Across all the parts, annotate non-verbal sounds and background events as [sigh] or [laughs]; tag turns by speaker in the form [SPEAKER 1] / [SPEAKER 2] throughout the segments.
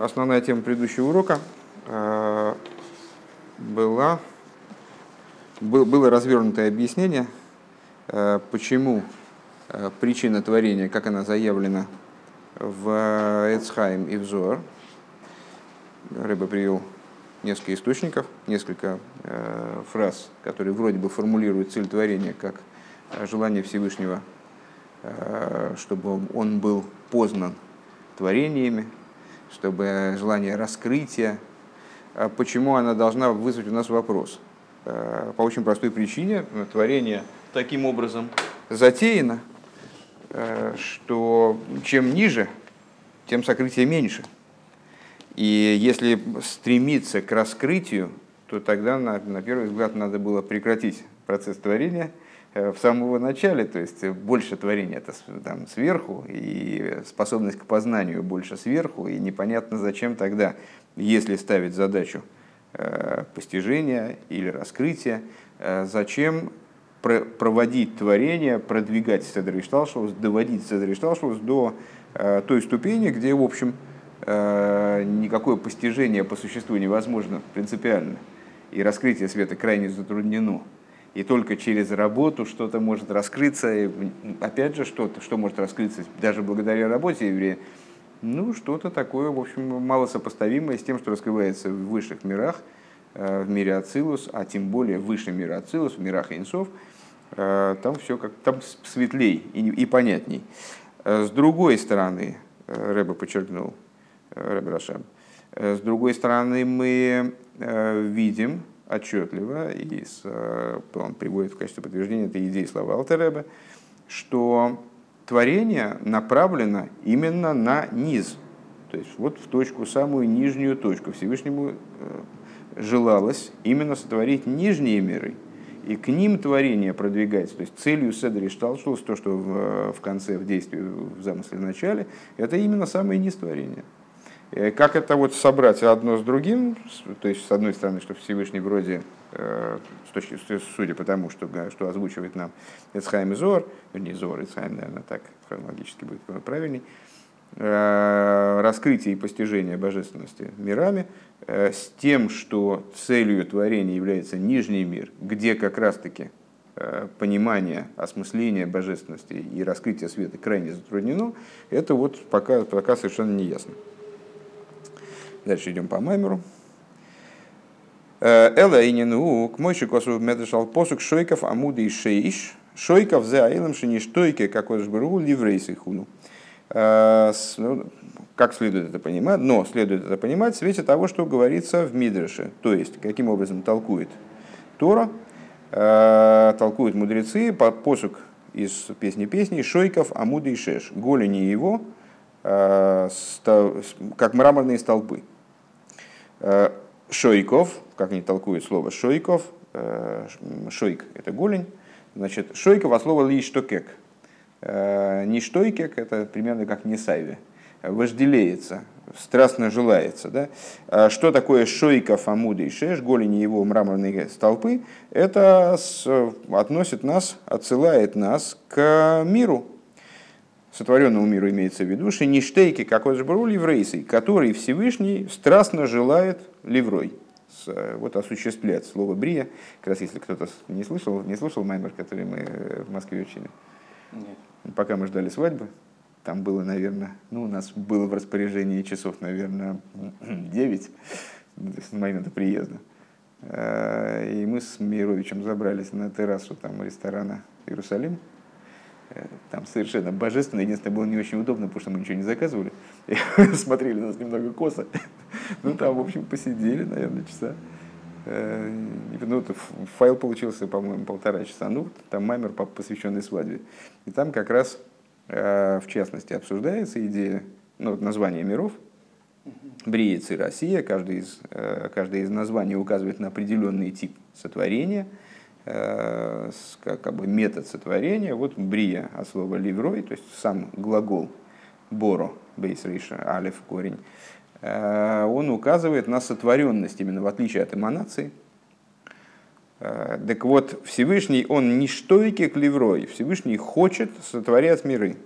[SPEAKER 1] Основная тема предыдущего урока э, была, был, было развернутое объяснение, э, почему э, причина творения, как она заявлена в Эцхайм и в Зор. Рыба привел несколько источников, несколько фраз, которые вроде бы формулируют цель творения как желание Всевышнего, чтобы он был познан творениями, чтобы желание раскрытия, а почему она должна вызвать у нас вопрос? Э, по очень простой причине творение таким образом затеяно, э, что чем ниже, тем сокрытие меньше. И если стремиться к раскрытию, то тогда, на, на первый взгляд, надо было прекратить процесс творения – в самого начале, то есть больше творения это там сверху, и способность к познанию больше сверху, и непонятно зачем тогда, если ставить задачу э, постижения или раскрытия, э, зачем проводить творение, продвигать Седр Ишталшус, доводить Седр Ишталшус до той ступени, где, в общем, никакое постижение по существу невозможно принципиально, и раскрытие света крайне затруднено и только через работу что-то может раскрыться. И, опять же, что-то, что может раскрыться даже благодаря работе еврея, ну, что-то такое, в общем, мало сопоставимое с тем, что раскрывается в высших мирах, э, в мире Ацилус, а тем более в высшем мире Ацилус, в мирах Инсов, э, там все как там светлей и, и понятней. Э, с другой стороны, Рэба подчеркнул, Рэба Рашам, с другой стороны, мы видим, отчетливо, и с, э, он приводит в качестве подтверждения этой идеи слова Алтереба, что творение направлено именно на низ, то есть вот в точку, самую нижнюю точку. Всевышнему э, желалось именно сотворить нижние миры, и к ним творение продвигается. То есть целью Седри Шталшус, то, что в, в конце, в действии, в замысле, в начале, это именно самое низ творения. Э, как это вот собрать одно с другим, то есть с одной стороны, что Всевышний вроде, э, с точки, судя по тому, что, что озвучивает нам Эцхайм и Зор, не Зор, Эцхайм, наверное, так хронологически будет правильней, э, раскрытие и постижение божественности мирами, с тем, что целью творения является нижний мир, где как раз-таки понимание, осмысление божественности и раскрытие света крайне затруднено, это вот пока, пока совершенно не ясно. Дальше идем по маймеру. Э, Эла и не к мойши косу медрешал посук шойков амуды и шеиш. Шойков за аилом шини штойке, как он жбру ливрейсы хуну. Э, ну, как следует это понимать? Но следует это понимать в свете того, что говорится в Мидреше. То есть, каким образом толкует Тора, э, толкуют мудрецы, посук из песни песни Шойков, Амуды и Шеш. Голени его, как мраморные столпы. Э, шойков, как они толкуют слово шойков, э, шойк – это голень, значит, шойков от слова лиштокек. Э, не штойкек – это примерно как не сайве, вожделеется, страстно желается. Да? А что такое шойков амуда и шеш, голени его мраморные столпы? Это относит нас, отсылает нас к миру, сотворенному миру имеется в виду, шиништейки, какой же был еврейсой, который Всевышний страстно желает ливрой. Э, вот осуществлять слово брия. Как раз если кто-то не слышал, не слушал маймер, который мы э, в Москве учили. Нет. Пока мы ждали свадьбы, там было, наверное, ну, у нас было в распоряжении часов, наверное, [clears throat] 9, ну, то есть с момента приезда. Э, и мы с Мировичем забрались на террасу там ресторана Иерусалим. Там совершенно божественно. Единственное, было не очень удобно, потому что мы ничего не заказывали. [laughs] Смотрели нас немного косо. Ну, там, в общем, посидели, наверное, часа. Э, ну, файл получился, по-моему, полтора часа. Ну, там маймер посвященный свадьбе. И там как раз, э, в частности, обсуждается идея, ну, название миров, Бриец и Россия, каждый из, э, каждое из названий указывает на определенный тип сотворения – Э, как бы метод сотворения. Вот брия от слова ливрой, то есть сам глагол боро, бейс рейша, алиф, корень, э, он указывает на сотворенность, именно в отличие от эманации. Э, так вот, Всевышний, он не штойки к ливрой, Всевышний хочет сотворять миры.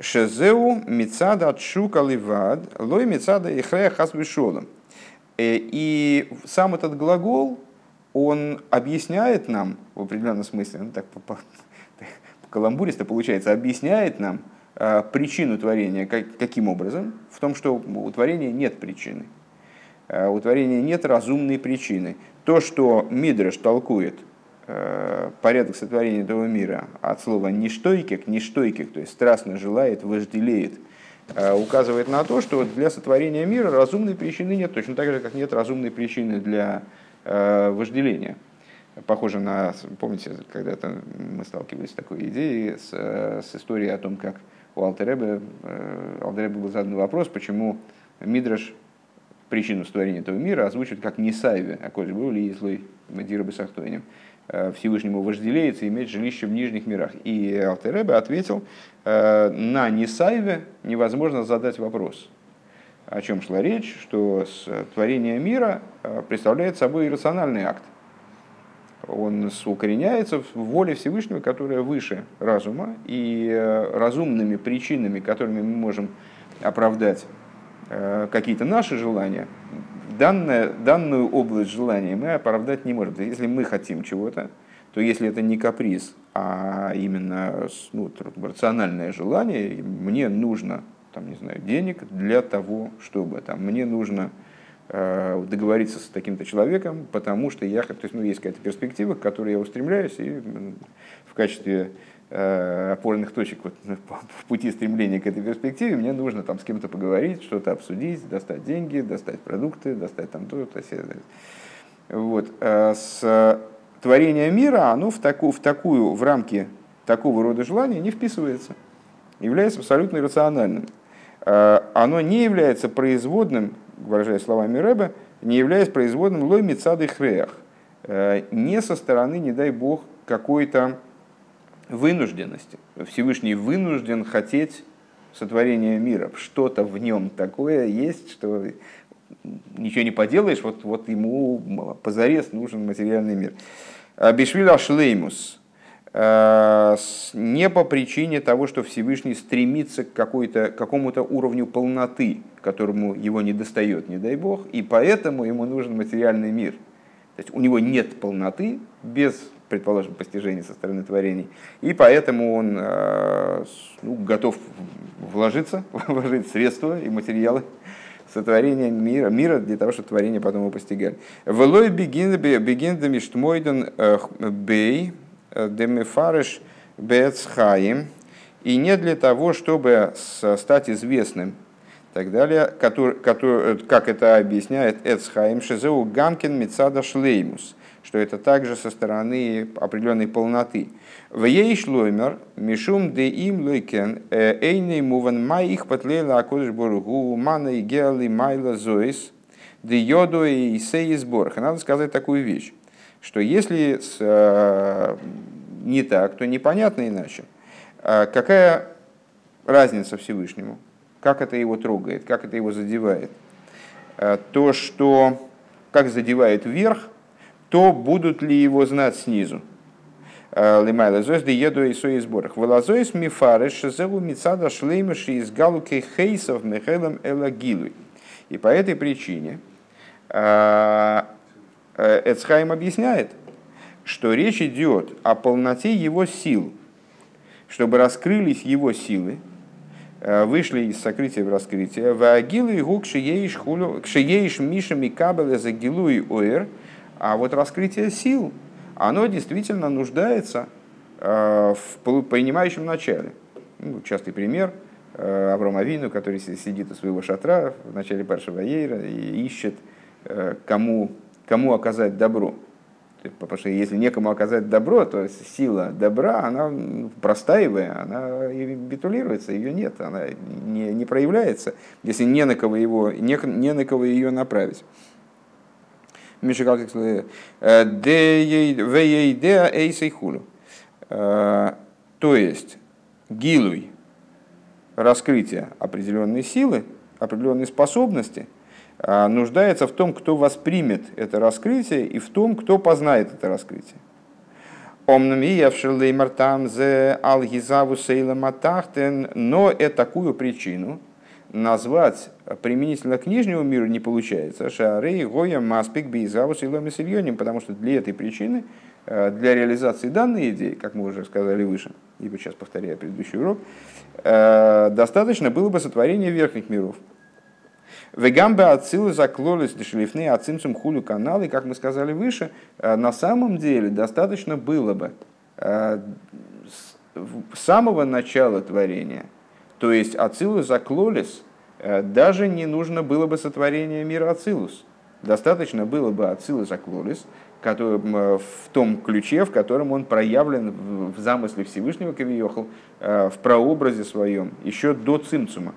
[SPEAKER 1] Шезеу мицада шука ливад, лой мицада ихрея хасвишолом. И сам этот глагол, он объясняет нам, в определенном смысле, ну так по, по, [laughs] по каламбуристо получается, объясняет нам э, причину творения. Как, каким образом? В том, что у творения нет причины. Э, у творения нет разумной причины. То, что Мидраш толкует э, порядок сотворения этого мира от слова «нештойкик», «нештойкик», то есть страстно желает, вожделеет, э, указывает на то, что для сотворения мира разумной причины нет, точно так же, как нет разумной причины для вожделения. Похоже на, помните, когда-то мы сталкивались с такой идеей, с, с историей о том, как у Алтеребе, Алтеребе был задан вопрос, почему Мидраш причину створения этого мира озвучивает как Нисайве, а коль был ли злой Мадира Бесахтойнем. Э, Всевышнему вожделеется иметь жилище в нижних мирах. И Алтеребе ответил, э, на Нисайве невозможно задать вопрос. О чем шла речь, что творение мира э, представляет собой иррациональный акт. Он укореняется в воле Всевышнего, которая выше разума, и разумными причинами, которыми мы можем оправдать Э, какие-то наши желания, данное, данную область желания мы оправдать не можем. Если мы хотим чего-то, то если это не каприз, а именно ну, рациональное желание, мне нужно там, не знаю, денег для того, чтобы там, мне нужно э, договориться с таким-то человеком, потому что я, то есть, ну, есть какая-то перспектива, к которой я устремляюсь, и в качестве Э, опорных точек вот, [laughs] в пути стремления к этой перспективе, мне нужно там с кем-то поговорить, что-то обсудить, достать деньги, достать продукты, достать там то, то, то. Вот. Э, с творение мира, оно в такую, в такую, в рамки такого рода желания не вписывается, является абсолютно иррациональным. Э, оно не является производным, выражая словами Рэбе, не является производным лой мецады хреях, не со стороны, не дай бог, какой-то вынужденности. Всевышний вынужден хотеть сотворения мира. Что-то в нем такое есть, что ничего не поделаешь, вот, вот ему позарез нужен материальный мир. Бишвиля шлеймус. Э, не по причине того, что Всевышний стремится к какой-то, какому-то уровню полноты, которому его не достает, не дай бог, и поэтому ему нужен материальный мир. То есть у него нет полноты без предположим, постижений со стороны творений. И поэтому он э, ну, готов вложиться, [laughs] вложить средства и материалы сотворения мира, мира для того, чтобы творение потом его постигали. Велой бегин э, бей демифарыш бецхаим. И не для того, чтобы стать известным, так далее, который, который, как это объясняет Эцхайм Шизеу Гамкин Мецада Шлеймус что это также со стороны определенной полноты. В ей шлоймер, мишум де им лойкен, э, эйней муван май их потлейла акодыш бургу, мана и геали майла зоис, де йоду и сей. Надо сказать такую вещь, что если с, э, не так, то непонятно иначе. Э, какая разница Всевышнему? Как это его трогает, как это его задевает? То, что как задевает вверх, то будут ли его знать снизу? Э, Лимайла зоис еду и сои сборах. Велазоис мифареш шезеву мицада шлеймыши из галуки хейсов михелем элагилуй. И по этой причине Эцхайм объясняет, что речь идет о полноте его сил, чтобы раскрылись его силы, вышли из сокрытия в раскрытие. Ваагилу и гук шиеиш миша микабеле за гилу и оэр – а вот раскрытие сил, оно действительно нуждается э, в принимающем начале. Ну, частый пример э, Авраам Авину, который сидит у своего шатра в начале Паршава Ейра и ищет, э, кому, кому оказать добро. Потому что если некому оказать добро, то сила добра, она простаивая, она битулируется, ее нет, она не, не проявляется, если не на кого, его, не, не на кого ее направить. Мишикалкик э, Вейдеа Эйсейхулю. Э, то есть, гилуй, раскрытие определенной силы, определенной способности, нуждается в том, кто воспримет это раскрытие, и в том, кто познает это раскрытие. Но это такую причину назвать применительно к нижнему миру не получается. Шарей гоя маспик бейзаву сейла потому что для этой причины, э, для реализации данной идеи, как мы уже сказали выше, ибо сейчас повторяю предыдущий урок, э, достаточно было бы сотворения верхних миров. Вегамбе отсылы заклолись шлифны ацимцум хулю канал, как мы сказали выше, э, на самом деле достаточно было бы э, с самого начала творения, то есть Ацилус заклолись, э, даже не нужно было бы сотворение мира Ацилус. Достаточно было бы Ацилус заклолись, который, в том ключе, в котором он проявлен в замысле Всевышнего Кавиохал, в прообразе своем, еще до Цимцума.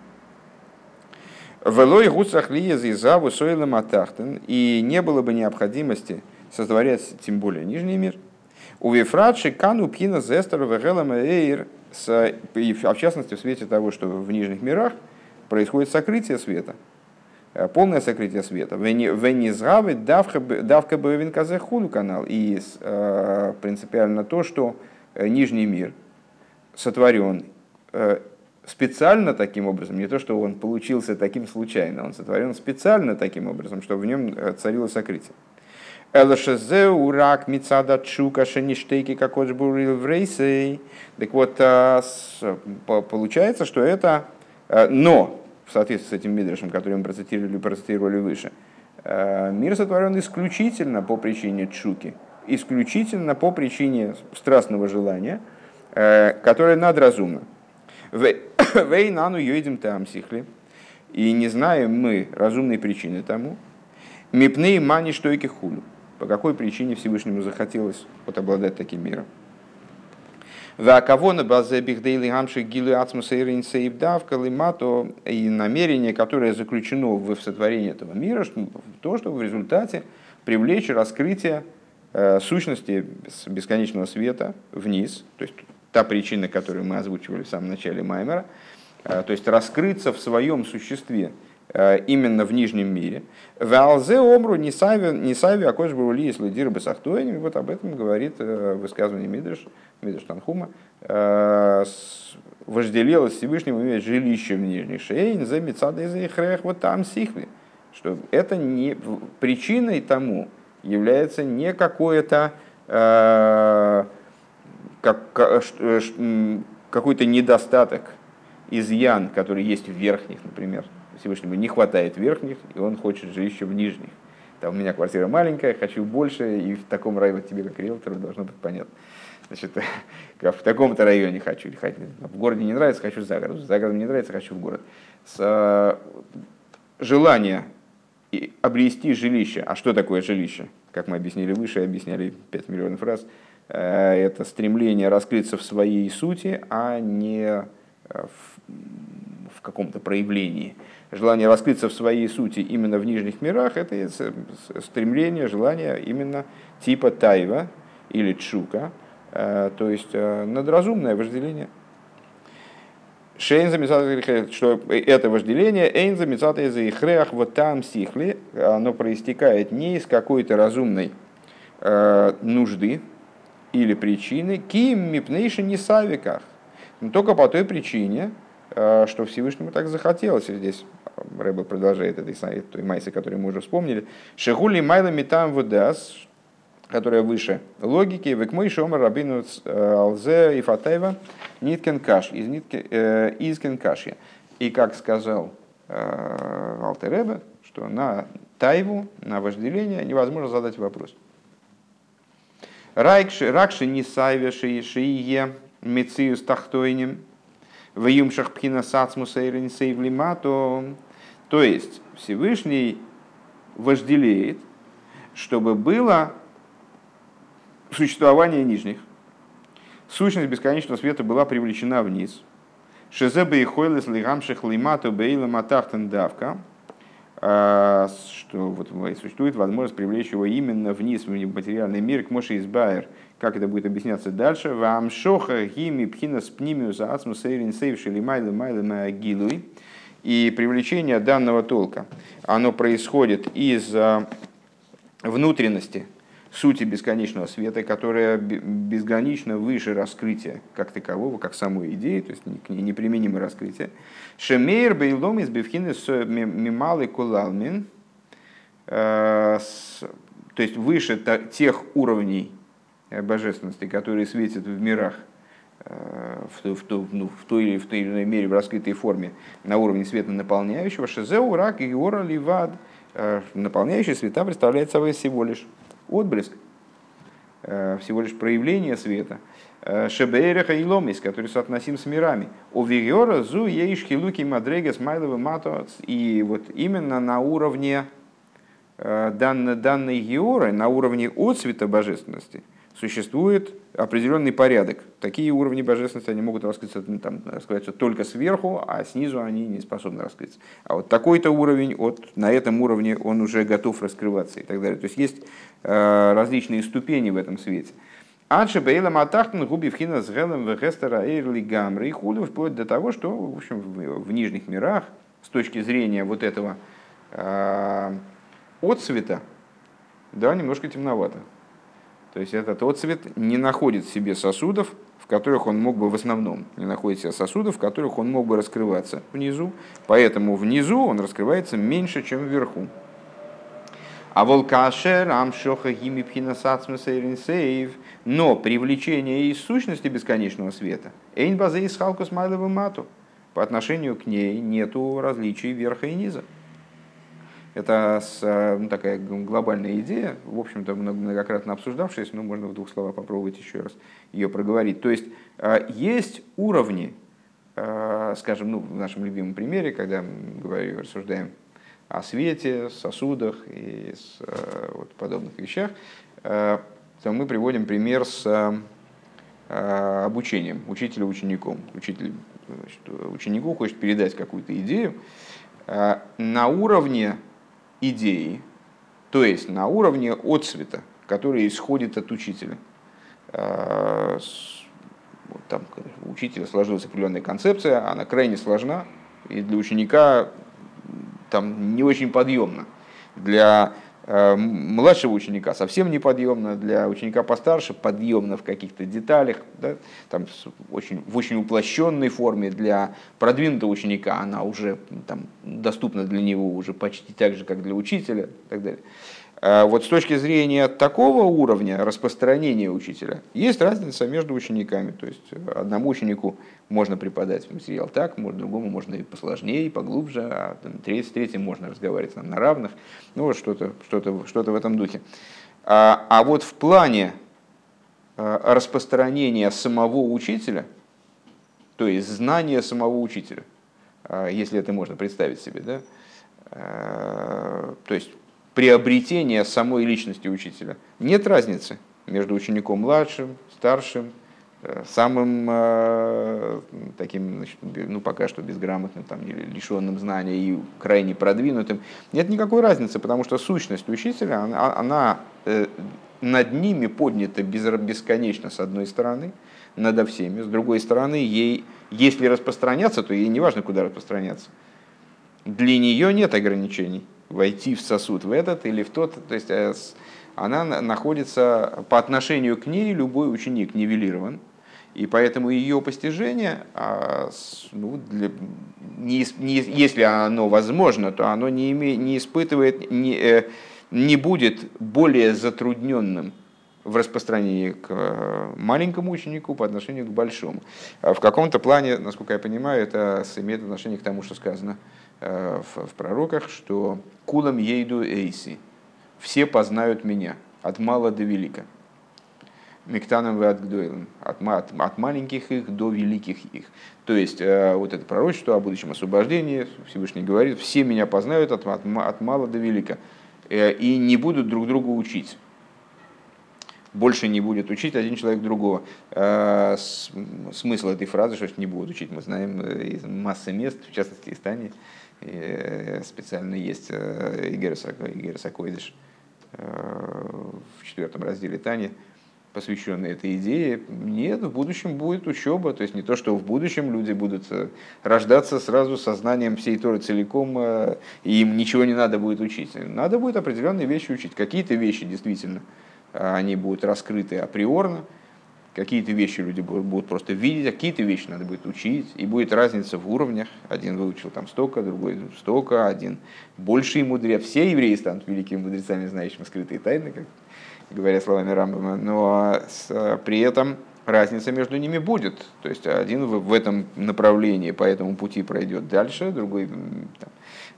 [SPEAKER 1] Велой гусах лиезы заву сойла матахтен, и не было бы необходимости сотворять тем более нижний мир. У Вифрадши кану пхина зестер вегелам эйр, а в частности в свете того, что в нижних мирах происходит сокрытие света, э, полное сокрытие света. Венизгавы давка бевин казахулу канал. И э, принципиально то, что э, нижний мир сотворен специально таким образом, не то, что он получился таким случайно, он сотворен специально таким образом, чтобы в нем э, царило сокрытие. Элашезе урак мицада чука шеништейки как бурил в рейсей. Так вот, а, получается, что это э, но, в соответствии с этим мидрашем, который мы процитировали, процитировали выше, э, мир сотворен исключительно по причине чуки, исключительно по причине страстного желания, которое надразумно. [coughs] Вей нану юидим там сихли. И не знаем мы разумной причины тому. Мипней мани штойки хулю. По какой причине Всевышнему захотелось вот обладать таким миром. Вакавона базе бихдейли гамши гилы ацмусейрин сейбдавка лимато и намерение, которое заключено в сотворении этого мира, то, чтобы в результате привлечь раскрытие э, сущности бесконечного света вниз, то есть та причина, которую мы озвучивали в самом начале Маймера, э, то есть раскрыться в своем существе э, именно в нижнем мире. В Алзе омру не сави, а кож были если дир бесахтуэним, вот об этом говорит э, высказывание Мидриш, Мидриш Танхума, вожделело Всевышнему иметь жилище в нижних шейн, за мецада из ихрех, вот там сихли. Что это не причиной тому является не какое-то как, э, какой-то недостаток, изъян, который есть в верхних, например. Всевышнему не хватает верхних, и он хочет жилище в нижних. Там у меня квартира маленькая, хочу больше, и в таком районе тебе, как риэлтору, должно быть понятно. Значит, [laughs] в таком-то районе хочу, или хочу, в городе не нравится, хочу за город, за городом не нравится, хочу в город. С, э, желание обрести жилище. А что такое жилище? Как мы объяснили выше, объясняли 5 миллионов раз – Э, это стремление раскрыться в своей сути, а не э, в, в каком-то проявлении. Желание раскрыться в своей сути именно в нижних мирах – это стремление, желание именно типа тайва или чука, э, то есть надразумное вожделение. Шейн что это вожделение, эйн замецата из ихреах вот там сихли, оно проистекает не из какой-то разумной нужды, или причины, ким мипнейши не савиках. Но только по той причине, э, что Всевышнему так захотелось. И здесь Рэба продолжает этой, той майсы, которую мы уже вспомнили. Шехули майла митам вудас, которая выше логики, векмой шомар рабину э, алзе и фатайва ниткен каш, из, нитки, э, из кенкашья. И как сказал э, Алтереба, что на тайву, на вожделение невозможно задать вопрос. Ракши, ракши не сайвеши шие мециус тахтойним в юмшах пхина сацмусейрин сейвлимато. То есть Всевышний вожделеет, чтобы было существование нижних. Сущность бесконечного света была привлечена вниз. Шезебе и хойлес лигамших лимато бейла матахтен давка – что вот существует возможность привлечь его именно вниз в материальный мир, к Моше Избайер. Как это будет объясняться дальше? Вам шоха гими пхина спнимиус ацму сейрин сейвши лимайлы майлы гилуй. И привлечение данного толка, оно происходит из а, внутренности сути бесконечного света, которая безгранично выше раскрытия как такового, как самой идеи, то есть к ней неприменимо раскрытие. Шемейр бейлом из бифхины с мималый кулалмин, э, то есть выше тех уровней э, божественности, которые светят в мирах, э, в, в, ну, в, той или, в той или иной мере в раскрытой форме на уровне света наполняющего, шезеу рак и ливад, наполняющий света представляет собой всего лишь отблеск, э, всего лишь проявление света. Э, Шебейреха и ломис, который соотносим с мирами. У Вигера зу ейшки луки мадрегас майловы мато. И вот именно на уровне э, данной, данной георы, на уровне отцвета божественности – существует определенный порядок. Такие уровни божественности они могут раскрыться, ну, там, раскрыться только сверху, а снизу они не способны раскрыться. А вот такой-то уровень, вот на этом уровне он уже готов раскрываться и так далее. То есть есть э, различные ступени в этом свете. Анше Бейла Матахтен губи вхина с Гелем Вегестера Эйрли Гамры и худу вплоть до того, что в, общем, в, в нижних мирах с точки зрения вот этого э, отцвета, да, немножко темновато. То есть этот отцвет не находит в себе сосудов, в которых он мог бы в основном, не находит в себе сосудов, в которых он мог бы раскрываться внизу. Поэтому внизу он раскрывается меньше, чем вверху. А волкашер амшоха гимипхина сацмесейринсейв, но привлечение из сущности бесконечного света, эйн схалкус майловым мату, по отношению к ней нету различий верха и низа. Это э, ну, такая глобальная идея, в общем-то, многократно обсуждавшаяся, но можно в двух словах попробовать еще раз ее проговорить. То есть э, есть уровни, э, скажем, ну, в нашем любимом примере, когда мы говорим, рассуждаем о свете, сосудах и с, вот, подобных вещах, то мы приводим пример с обучением, учителя учеником. Учитель значит, ученику хочет передать какую-то идею. На уровне идеи, то есть на уровне отцвета, который исходит от учителя. А, там у учителя сложилась определенная концепция, она крайне сложна, и для ученика там не очень подъемна. Для младшего ученика совсем неподъемно, для ученика постарше подъемно в каких-то деталях, да, там, очень, в очень уплощенной форме, для продвинутого ученика она уже там, доступна для него уже почти так же, как для учителя и так далее. А вот с точки зрения такого уровня распространения учителя, есть разница между учениками. То есть одному ученику можно преподать материал так, другому можно и посложнее, и поглубже, а с третьим можно разговаривать на равных. Ну вот что-то что -то, что -то в этом духе. А, а вот в плане а, распространения самого учителя, то есть знания самого учителя, а, если это можно представить себе, да, то есть приобретения самой личности учителя. Нет разницы между учеником младшим, старшим, э, самым э, таким, значит, ну пока что безграмотным, там, лишенным знания и крайне продвинутым. Нет никакой разницы, потому что сущность учителя, она, она э, над ними поднята бесконечно с одной стороны, над всеми, с другой стороны, ей, если распространяться, то ей не важно, куда распространяться. Для нее нет ограничений войти в сосуд, в этот или в тот. То есть э, она находится по отношению к ней, любой ученик нивелирован. И поэтому ее постижение, а, ну, для, не, не, если оно возможно, то оно не, име, не испытывает, не, э, не будет более затрудненным в распространении к э, маленькому ученику по отношению к большому. В каком-то плане, насколько я понимаю, это имеет отношение к тому, что сказано в, в пророках, что «кулам ейду эйси» – «все познают меня, от мала до велика». Миктаном вы от от, от, от маленьких их до великих их. То есть, э, вот это пророчество о будущем освобождении, Всевышний говорит, все меня познают от, от, от мала до велика, э, и не будут друг друга учить. Больше не будет учить один человек другого. Смысл этой фразы, что не будут учить, мы знаем из массы мест, в частности, из Тани, Э, специально есть э, Игер Сакойдыш э, в четвертом разделе Тани, посвященный этой идее. Нет, в будущем будет учеба. То есть не то, что в будущем люди будут рождаться сразу со знанием всей Торы целиком, и им ничего не надо будет учить. Надо будет определенные вещи учить. Какие-то вещи действительно они будут раскрыты априорно, какие-то вещи люди будут просто видеть, а какие-то вещи надо будет учить, и будет разница в уровнях. Один выучил там столько, другой столько, один больший мудрец. Все евреи станут великими мудрецами, знающими скрытые тайны, как говоря словами Рамбама, но с, при этом разница между ними будет. То есть один в, в этом направлении по этому пути пройдет дальше, другой, там,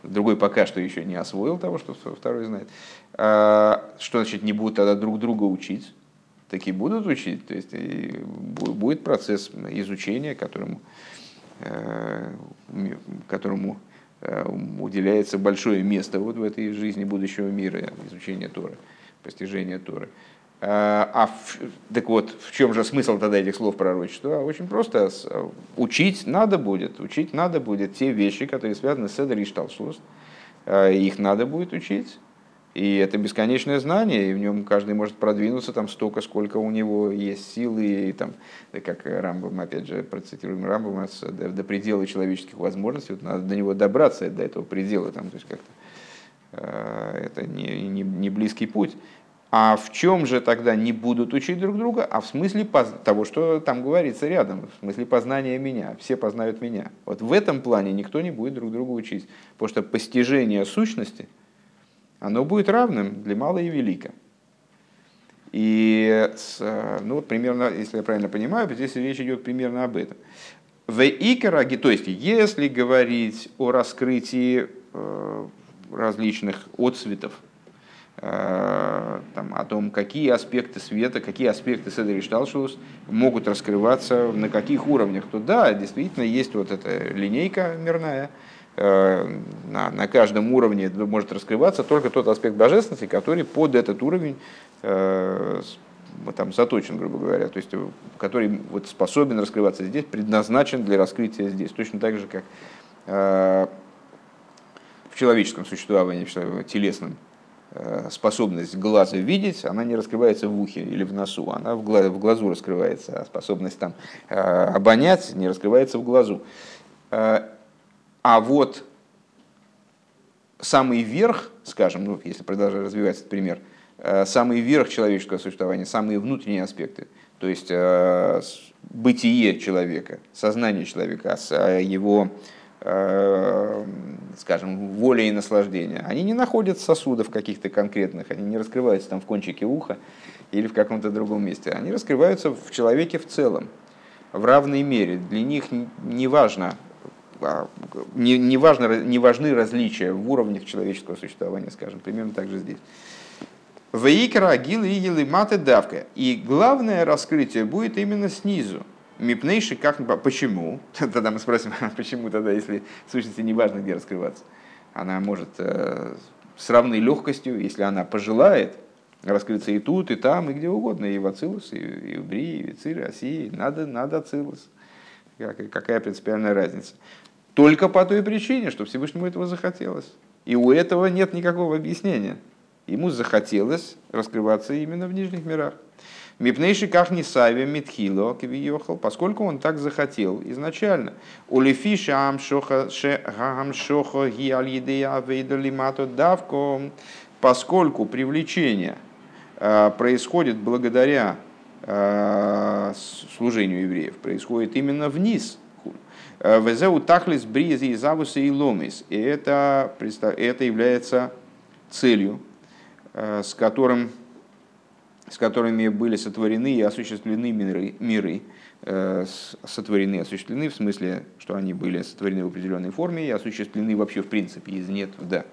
[SPEAKER 1] другой пока что еще не освоил того, что второй знает. А, что значит не будут тогда друг друга учить? Таки будут учить. То есть будет процесс изучения, которому, э, которому э, уделяется большое место вот в этой жизни будущего мира, изучения Торы, постижения Торы. А, а в, так вот, в чем же смысл тогда этих слов пророчества? Очень просто. Учить надо будет. Учить надо будет те вещи, которые связаны с Эдер и. Э, их надо будет учить. И это бесконечное знание, и в нем каждый может продвинуться там столько, сколько у него есть силы, и там, как Рамбам, опять же, процитируем Рамбама, до, до предела человеческих возможностей, вот надо до него добраться, до этого предела, там, то есть как-то э, это не, не, не близкий путь. А в чем же тогда не будут учить друг друга? А в смысле поз... того, что там говорится рядом, в смысле познания меня. Все познают меня. Вот в этом плане никто не будет друг друга учить. Потому что постижение сущности – оно будет равным для мала и велика. И, ну, вот примерно, если я правильно понимаю, здесь речь идет примерно об этом. В икораги, то есть, если говорить о раскрытии э, различных отцветов, э, там, о том, какие аспекты света, какие аспекты Седри могут раскрываться на каких уровнях, то да, действительно есть вот эта линейка мирная, на, на каждом уровне может раскрываться только тот аспект божественности, который под этот уровень э, там, заточен, грубо говоря, то есть э, который вот, способен раскрываться здесь, предназначен для раскрытия здесь, точно так же, как э, в человеческом существовании, в телесном, э, способность глаза видеть, она не раскрывается в ухе или в носу, она в, глаз, в глазу раскрывается, а способность там, э, обонять не раскрывается в глазу. А вот самый верх, скажем, ну, если продолжать развивать этот пример, э, самый верх человеческого существования, самые внутренние аспекты, то есть э, бытие человека, сознание человека, а его, э, скажем, воля и наслаждение, они не находят сосудов каких-то конкретных, они не раскрываются там в кончике уха или в каком-то другом месте, они раскрываются в человеке в целом, в равной мере. Для них не важно, не, не, важно, не важны различия в уровнях человеческого существования, скажем, примерно так же здесь. Вейкра, агил, игил и маты давка. И главное раскрытие будет именно снизу. Мипнейши как... Почему? [laughs] Тогда мы спросим, [laughs] а почему тогда, если в сущности не важно, где раскрываться? Она может э, с равной легкостью, если она пожелает, раскрыться и тут, и там, и где угодно, и в Ацилус, и, и в Бри, и в Цир, России. Надо, надо Ацилус. Какая принципиальная разница? Только по той причине, что Всевышнему этого захотелось. И у этого нет никакого объяснения. Ему захотелось раскрываться именно в нижних мирах. Мипнейши как не сави митхило кивиохал, поскольку он так захотел изначально. Улифиша амшоха ше гамшоха ги аль авейдалимато давко, поскольку привлечение э, происходит благодаря э, служению евреев, происходит именно вниз – Везеу тахлис бризи и завусы и ломис. И это, это является целью, э, с, которым, с которыми были сотворены и осуществлены миры, миры. Э, сотворены осуществлены в смысле, что они были сотворены в определенной форме и осуществлены вообще в принципе из нет в да.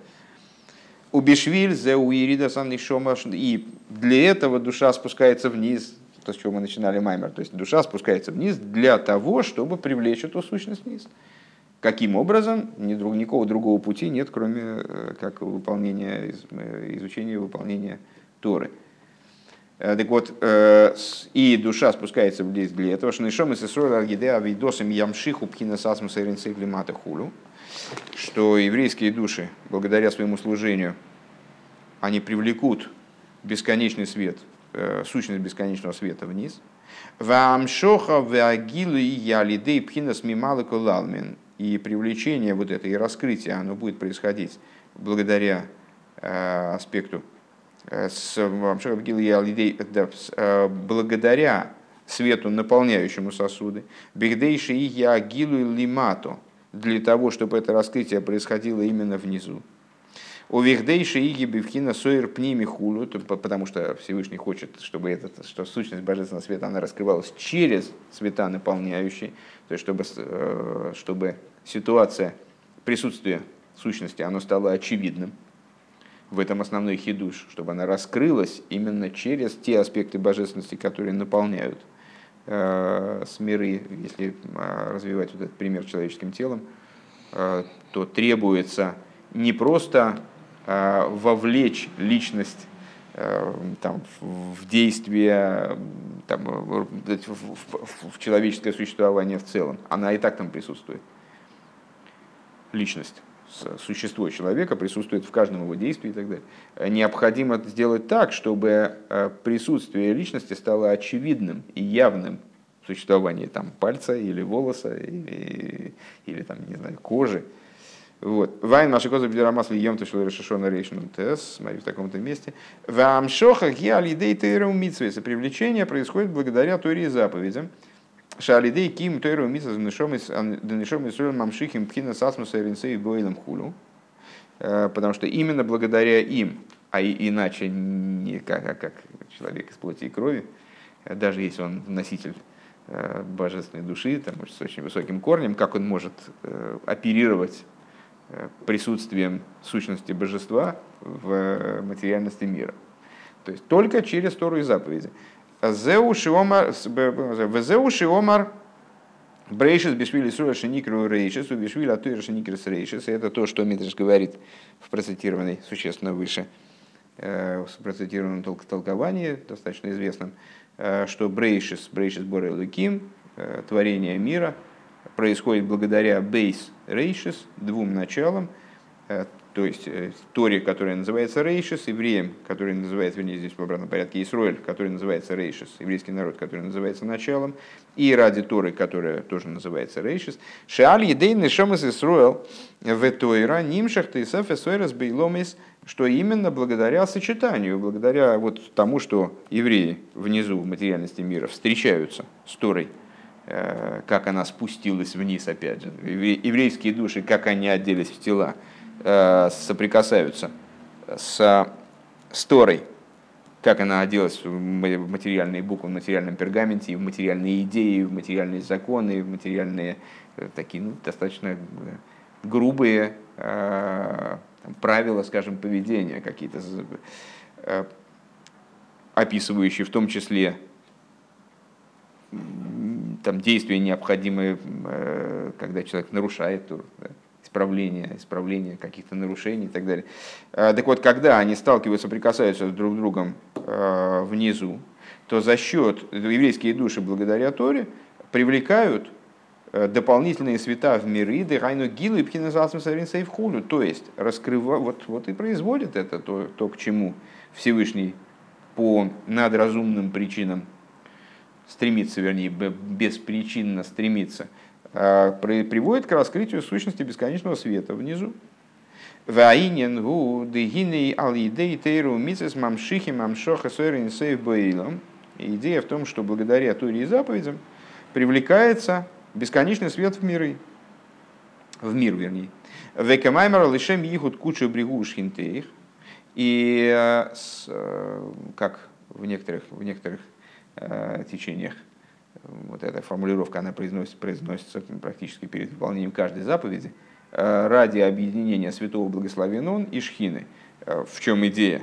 [SPEAKER 1] Убишвиль, зеуирида, саннишома. И для этого душа спускается вниз, то, с чего мы начинали Маймер. То есть душа спускается вниз для того, чтобы привлечь эту сущность вниз. Каким образом? Ни друг, никакого другого пути нет, кроме э, как выполнения, э, изучения и выполнения Торы. Э, так вот, и душа спускается вниз для этого, что нишом из Аргиде Авидосом Ямшиху Пхинасасм Сайринцей Климата Хулу, что еврейские души, благодаря своему служению, они привлекут бесконечный свет сущность бесконечного света вниз. Вамшоха вагилу и ялидей пхинас мималыку лалмин. И привлечение вот это и раскрытие, оно будет происходить благодаря э, аспекту благодаря свету, наполняющему сосуды, бигдейши и ягилу лимату, для того, чтобы это раскрытие происходило именно внизу. У Вихдейши Иги Бивхина Сойер Пними Хулу, потому что Всевышний хочет, чтобы, этот, что сущность Божественного Света она раскрывалась через цвета наполняющие, то есть чтобы, э, чтобы ситуация присутствия сущности оно стало очевидным. В этом основной хидуш, чтобы она раскрылась именно через те аспекты божественности, которые наполняют э, с миры, если э, развивать вот этот пример человеческим телом, э, то требуется не просто вовлечь личность э, там, в действие, там, в, в, в человеческое существование в целом. Она и так там присутствует. Личность, существо человека присутствует в каждом его действии и так далее. Необходимо сделать так, чтобы э, присутствие личности стало очевидным и явным в существовании там, пальца или волоса или, или там, не знаю, кожи вот. Вайн Машикоза Бедерамас Льем Тешл Решишона Рейшн Тес, смотри, в таком-то месте. Вам шоха гиалидей тейру митсвеса. Привлечение происходит благодаря Торе и заповедям. Шалидей ким тейру митсвеса денешом Исруэл мамшихим пхина сасмуса ринсей бойлам хулу. Э, потому что именно благодаря им, а иначе не как, а как человек из плоти и крови, э, даже если он носитель э, божественной души, там, с очень высоким корнем, как он может оперировать присутствием сущности божества в материальности мира. То есть только через Тору и заповеди. Зеу шиомар, брейшис бешвили сура шеникру рейшис, у бешвили атуира шеникрис рейшис. Это то, что Митриш говорит в процитированной, существенно выше, э, в процитированном толковании, достаточно известном, э, что брейшис, брейшис борелуким, творение мира – происходит благодаря бейс рейшис, двум началам, э, то есть э, Торе, которая называется Рейшис, евреям, который называется, вернее, здесь в обратном порядке, Исруэль, который называется Рейшис, еврейский народ, который называется началом, и ради Торы, которая тоже называется Рейшис. Шааль едейный шамас Исруэл в Тойра нимшах тейсаф эсойрас бейломис, что именно благодаря сочетанию, благодаря вот тому, что евреи внизу в материальности мира встречаются с Торой, как она спустилась вниз, опять же. Еврейские души, как они оделись в тела, э, соприкасаются с, с Торой, как она оделась в материальные буквы, в материальном пергаменте, в материальные идеи, в материальные законы, в материальные э, такие ну, достаточно грубые правила, скажем, поведения какие-то, описывающие в том числе там, действия необходимые, э, когда человек нарушает тур, да, исправление, исправление каких-то нарушений и так далее. Э, так вот, когда они сталкиваются, прикасаются друг с другом э, внизу, то за счет еврейские души благодаря Торе привлекают дополнительные света в миры, дыхайну гилу и пхиназасмсавинсейвхулю, то есть раскрыва, вот, вот и производит это то, то, к чему Всевышний по надразумным причинам стремится, вернее, беспричинно стремится, а, приводит к раскрытию сущности бесконечного света внизу. Ваинен гу дегиней ал идей тейру мицес мамшихи мамшоха сойрин сейв боилом. Идея в том, что благодаря Туре и заповедям привлекается бесконечный свет в миры, в мир, вернее. Векамаймер лишем ихут кучу брегу шхинтеих. И э, э, как в некоторых, в некоторых течениях. Вот эта формулировка, она произносится, произносится практически перед выполнением каждой заповеди. Э, ради объединения святого благословен и шхины. Э, в чем идея?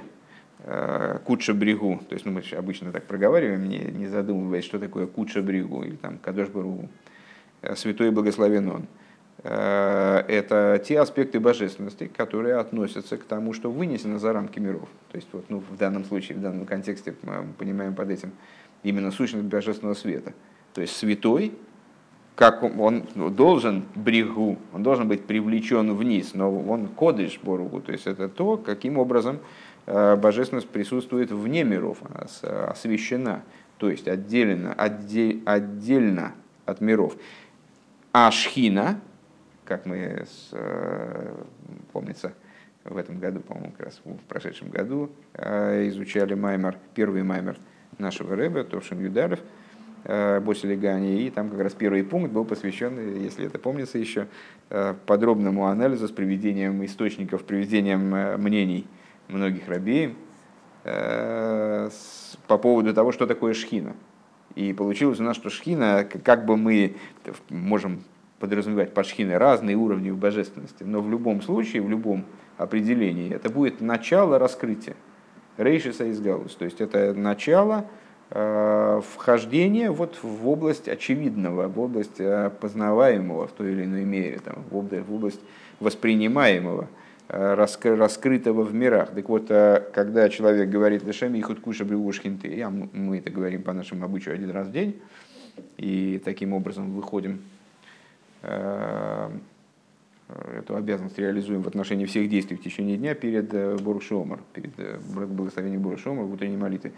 [SPEAKER 1] Куча брегу, то есть ну, мы обычно так проговариваем, не, не задумываясь, что такое куча брегу или там кадош баругу. Святой благословен он. Это те аспекты божественности, которые относятся к тому, что вынесено за рамки миров. То есть вот, ну, в данном случае, в данном контексте мы понимаем под этим именно сущность божественного света. То есть святой, как он должен брегу, он должен быть привлечен вниз, но он кодыш Боругу, то есть это то, каким образом э, божественность присутствует вне миров, она освящена, то есть отделена, отдель, отдельно от миров. А шхина, как мы, э, помнится, в этом году, по-моему, как раз в прошедшем году, изучали Маймер, первый Маймер нашего Рэба, Товшин Юдалев, Босилигани, и там как раз первый пункт был посвящен, если это помнится еще, подробному анализу с приведением источников, приведением мнений многих рабеев по поводу того, что такое шхина. И получилось у нас, что шхина, как бы мы можем подразумевать под шхиной разные уровни божественности, но в любом случае, в любом определении, это будет начало раскрытия. Рейшиса из Галус. То есть это начало э, вхождения вот в область очевидного, в область э, познаваемого в той или иной мере, там, в, область, в область воспринимаемого, э, раскрытого в мирах. Так вот, когда человек говорит «Лешами и хуткуша брюшхинты», я, мы это говорим по нашему обычаю один раз в день, и таким образом выходим Э, эту обязанность реализуем в отношении всех действий в течение дня перед э, Буршомар, перед э, благословением Буршомар в утренней молитве,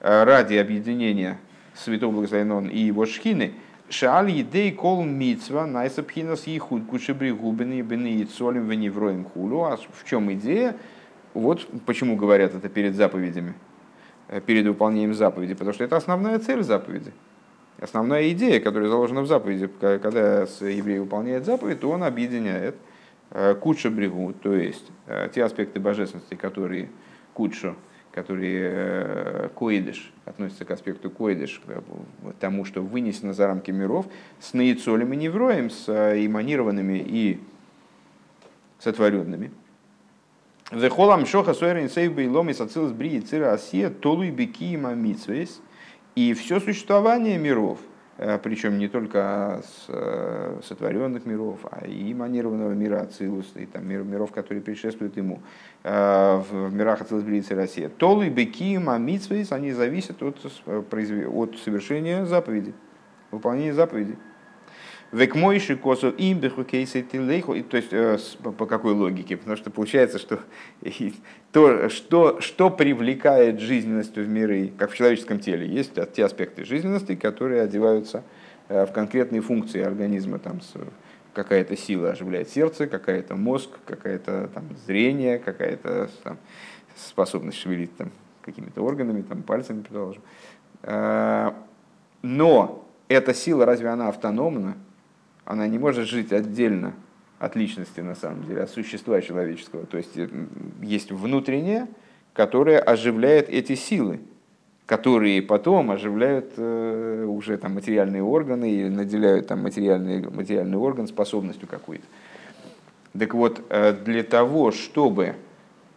[SPEAKER 1] ради объединения Святого Благословенного и его шхины, Шааль едей кол митцва найсапхинас ехуд кушебри губины бены и цолим веневроем хулу. А в чем идея? Вот почему говорят это перед заповедями, перед выполнением заповеди, потому что это основная цель заповеди. Основная идея, которая заложена в заповеди, когда еврей выполняет заповедь, то он объединяет э, кучу брегу, то есть э, те аспекты божественности, которые кучу, которые э, коидыш, относятся к аспекту коидыш, тому, что вынесено за рамки миров, с наицолем и невроем, с эманированными и сотворенными. Вехолам шоха суэрин сейв бейлом и сацилс бри цира асия толуй беки и мамитсвейс – и все существование миров, э, причем не только с, э, сотворенных миров, а и эманированного мира Ацилус, и там мир, миров, которые предшествуют ему, э, в мирах Ацилус, Бриица, Россия. Толы, Беки, Мамитсвейс, они зависят от, от совершения заповеди, выполнения заповедей. Векмойши косу имбеху кейсы тилейху. То есть, э, по какой логике? Потому что получается, что [laughs] то, что, что привлекает жизненность в миры, как в человеческом теле, есть те аспекты жизненности, которые одеваются э, в конкретные функции организма. Там, какая-то сила оживляет сердце, какая-то мозг, какая-то там, зрение, какая-то там, способность шевелить там, какими-то органами, там, пальцами, предположим. Э, но эта сила, разве она автономна? Она не может жить отдельно от личности, на самом деле, от существа человеческого. То есть есть внутреннее, которое оживляет эти силы, которые потом оживляют э, уже там, материальные органы и наделяют там, материальный, материальный орган способностью какой-то. Так вот, э, для того, чтобы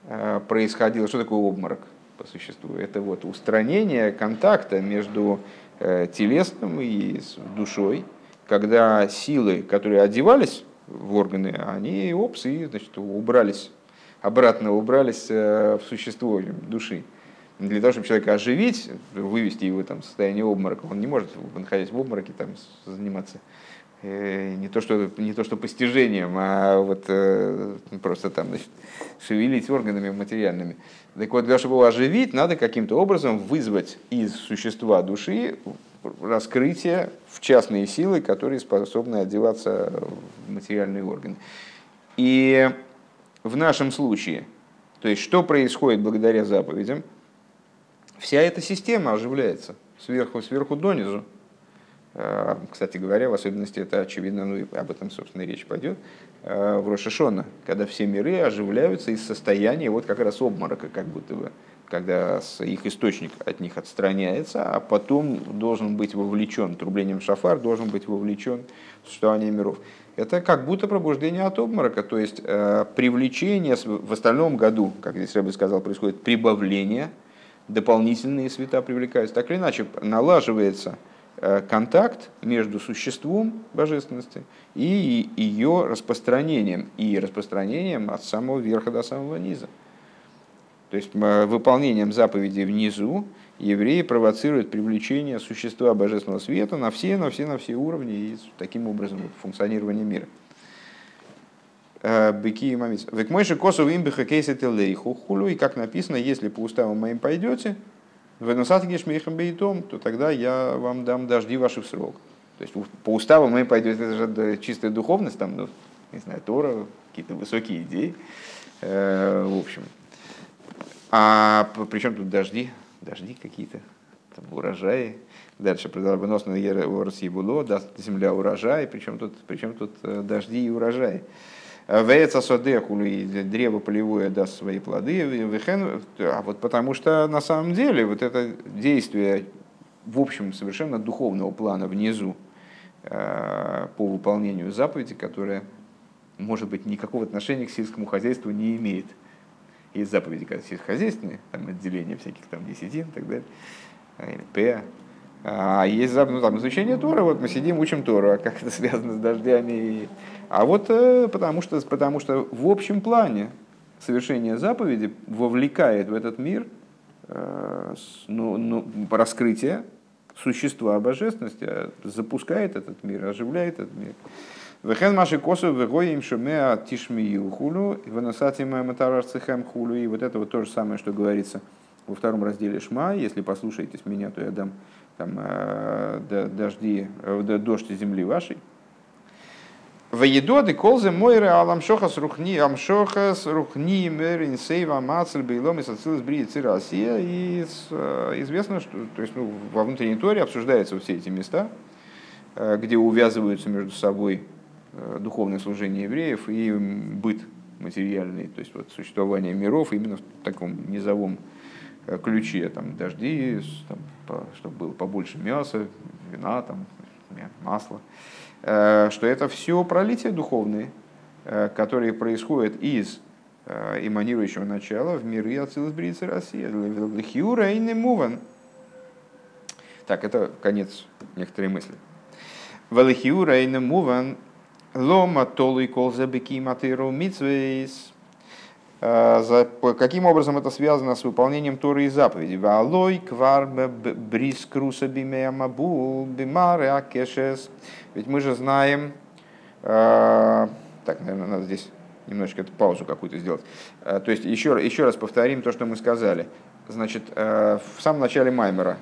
[SPEAKER 1] э, происходило, что такое обморок по существу? Это вот устранение контакта между телесным и душой, когда силы, которые одевались в органы, они опс, и значит, убрались, обратно убрались э, в существо души. Для того, чтобы человека оживить, вывести его там, в состояние обморока, он не может, находясь в обмороке, там, заниматься э, не то, что, не то, что постижением, а вот э, просто там, значит, шевелить органами материальными. Так вот, для того, чтобы его оживить, надо каким-то образом вызвать из существа души раскрытие в частные силы, которые способны одеваться в материальные органы. И в нашем случае, то есть что происходит благодаря заповедям, вся эта система оживляется сверху, сверху донизу. А, кстати говоря, в особенности это очевидно, ну и об этом, собственно, речь пойдет, а, в Рошашона, когда все миры оживляются из состояния вот как раз обморока, как будто бы когда их источник от них отстраняется, а потом должен быть вовлечен, трублением шафар должен быть вовлечен существование миров. Это как будто пробуждение от обморока, то есть э, привлечение в остальном году, как здесь Рэбби сказал, происходит прибавление, дополнительные света привлекаются. Так или иначе, налаживается э, контакт между существом божественности и ее распространением, и распространением от самого верха до самого низа. То есть выполнением заповедей внизу евреи провоцируют привлечение существа божественного света на все, на все, на все уровни и таким образом функционирование мира. Э, Быки и мамис. Век мой же косу имбиха кейсетелейху хулю, и как написано, если по уставам моим пойдете, в Энусатге шмейхам бейтом, то тогда я вам дам дожди ваших срок. То есть по уставам моим пойдете, это же чистая духовность, там, ну, не знаю, Тора, какие-то высокие идеи. В общем. А причем тут дожди? Дожди какие-то, там урожаи. Дальше выносно в России было, даст земля урожай, причем тут, причем тут дожди и урожай. Веца содехулю, и древо полевое даст свои плоды, а вот потому что на самом деле вот это действие в общем совершенно духовного плана внизу по выполнению заповеди, которая, может быть, никакого отношения к сельскому хозяйству не имеет. Есть заповеди сельскохозяйственные, там отделение всяких там десятин и так далее, или П, а есть ну, там, изучение Тора, вот мы сидим, учим Тору, а как это связано с дождями? А вот э, потому что, потому что в общем плане совершение заповеди вовлекает в этот мир э, ну, ну, раскрытие существа божественности, а запускает этот мир, оживляет этот мир. Вехен маши косу вегоим шумеа тишмию хулю, выносатима матарар цехем хулю. И вот это вот то же самое, что говорится во втором разделе Шма. Если послушаетесь меня, то я дам там, э, дожди, э, дождь земли вашей. Воедоды колзы мойры аламшохас рухни амшохас рухни мерин сейва мацель бейлом и сацилус бриицы Россия. И э, известно, что то есть, ну, во внутренней торе обсуждаются все эти места, где увязываются между собой духовное служение евреев и быт материальный, то есть вот существование миров именно в таком низовом ключе, там, дожди, там, по, чтобы было побольше мяса, вина, там, масла, э, что это все пролития духовные, э, которые происходят из э, эманирующего начала в миры Ацилус Брицы России. Муван. Так, это конец некоторой мысли. Валихиура и муван лома толы колзабеки матыру митсвейс Э, каким образом это связано с выполнением Торы и заповедей? Валой квар брис круса бимеямабул бимаре акешес. Ведь мы же знаем... Э, так, наверное, надо здесь немножечко эту паузу какую-то сделать. Э, то есть еще, еще раз повторим то, что мы сказали. Значит, в самом начале Маймера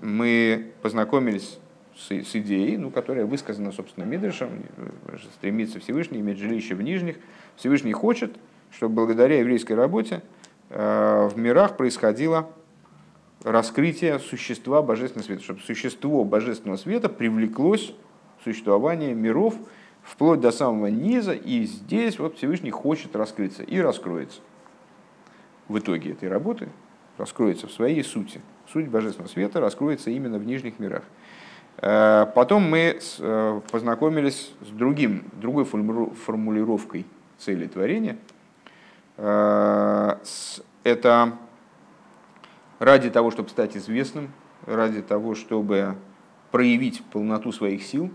[SPEAKER 1] мы познакомились с, с идеей, ну, которая высказана, собственно, Мидришем, стремится Всевышний иметь жилище в нижних, Всевышний хочет, чтобы благодаря еврейской работе э, в мирах происходило раскрытие существа Божественного Света, чтобы существо Божественного Света привлеклось в существование миров вплоть до самого низа, и здесь вот Всевышний хочет раскрыться и раскроется. В итоге этой работы раскроется в своей сути. Суть Божественного Света раскроется именно в нижних мирах. Э, потом мы э, познакомились с другим, другой формулировкой цели творения. Э, это ради того, чтобы стать известным, ради того, чтобы проявить полноту своих сил,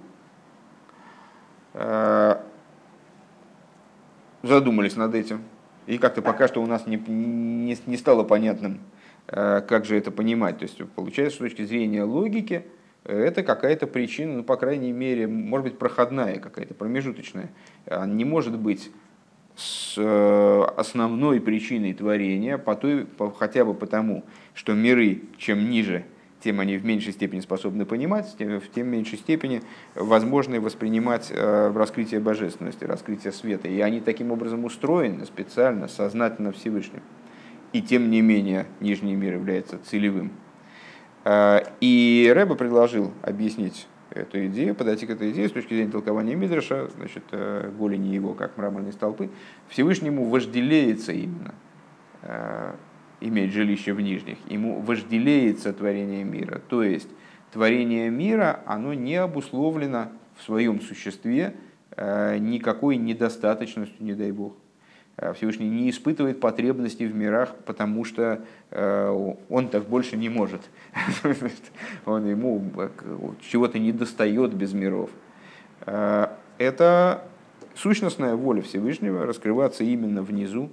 [SPEAKER 1] задумались над этим. И как-то пока что у нас не, не, не стало понятным, как же это понимать. То есть получается, с точки зрения логики, это какая-то причина, ну, по крайней мере, может быть, проходная какая-то, промежуточная. Не может быть с э, основной причиной творения, по той, по, хотя бы потому, что миры, чем ниже, тем они в меньшей степени способны понимать, тем, в тем меньшей степени возможно воспринимать э, раскрытие божественности, раскрытие света. И они таким образом устроены специально, сознательно Всевышним. И тем не менее нижний мир является целевым. Э, и Рэба предложил объяснить эту идею, подойти к этой идее с точки зрения толкования Мидраша, значит, э, голени его как мраморные столпы, Всевышнему вожделеется именно э, иметь жилище в нижних, ему вожделеется творение мира. То есть творение мира, оно не обусловлено в своем существе никакой недостаточностью, не дай бог. Э, Всевышний не испытывает потребностей в мирах, потому что э, он так больше не может. [laughs] он ему э, чего-то не достает без миров. Это сущностная воля Всевышнего раскрываться именно внизу.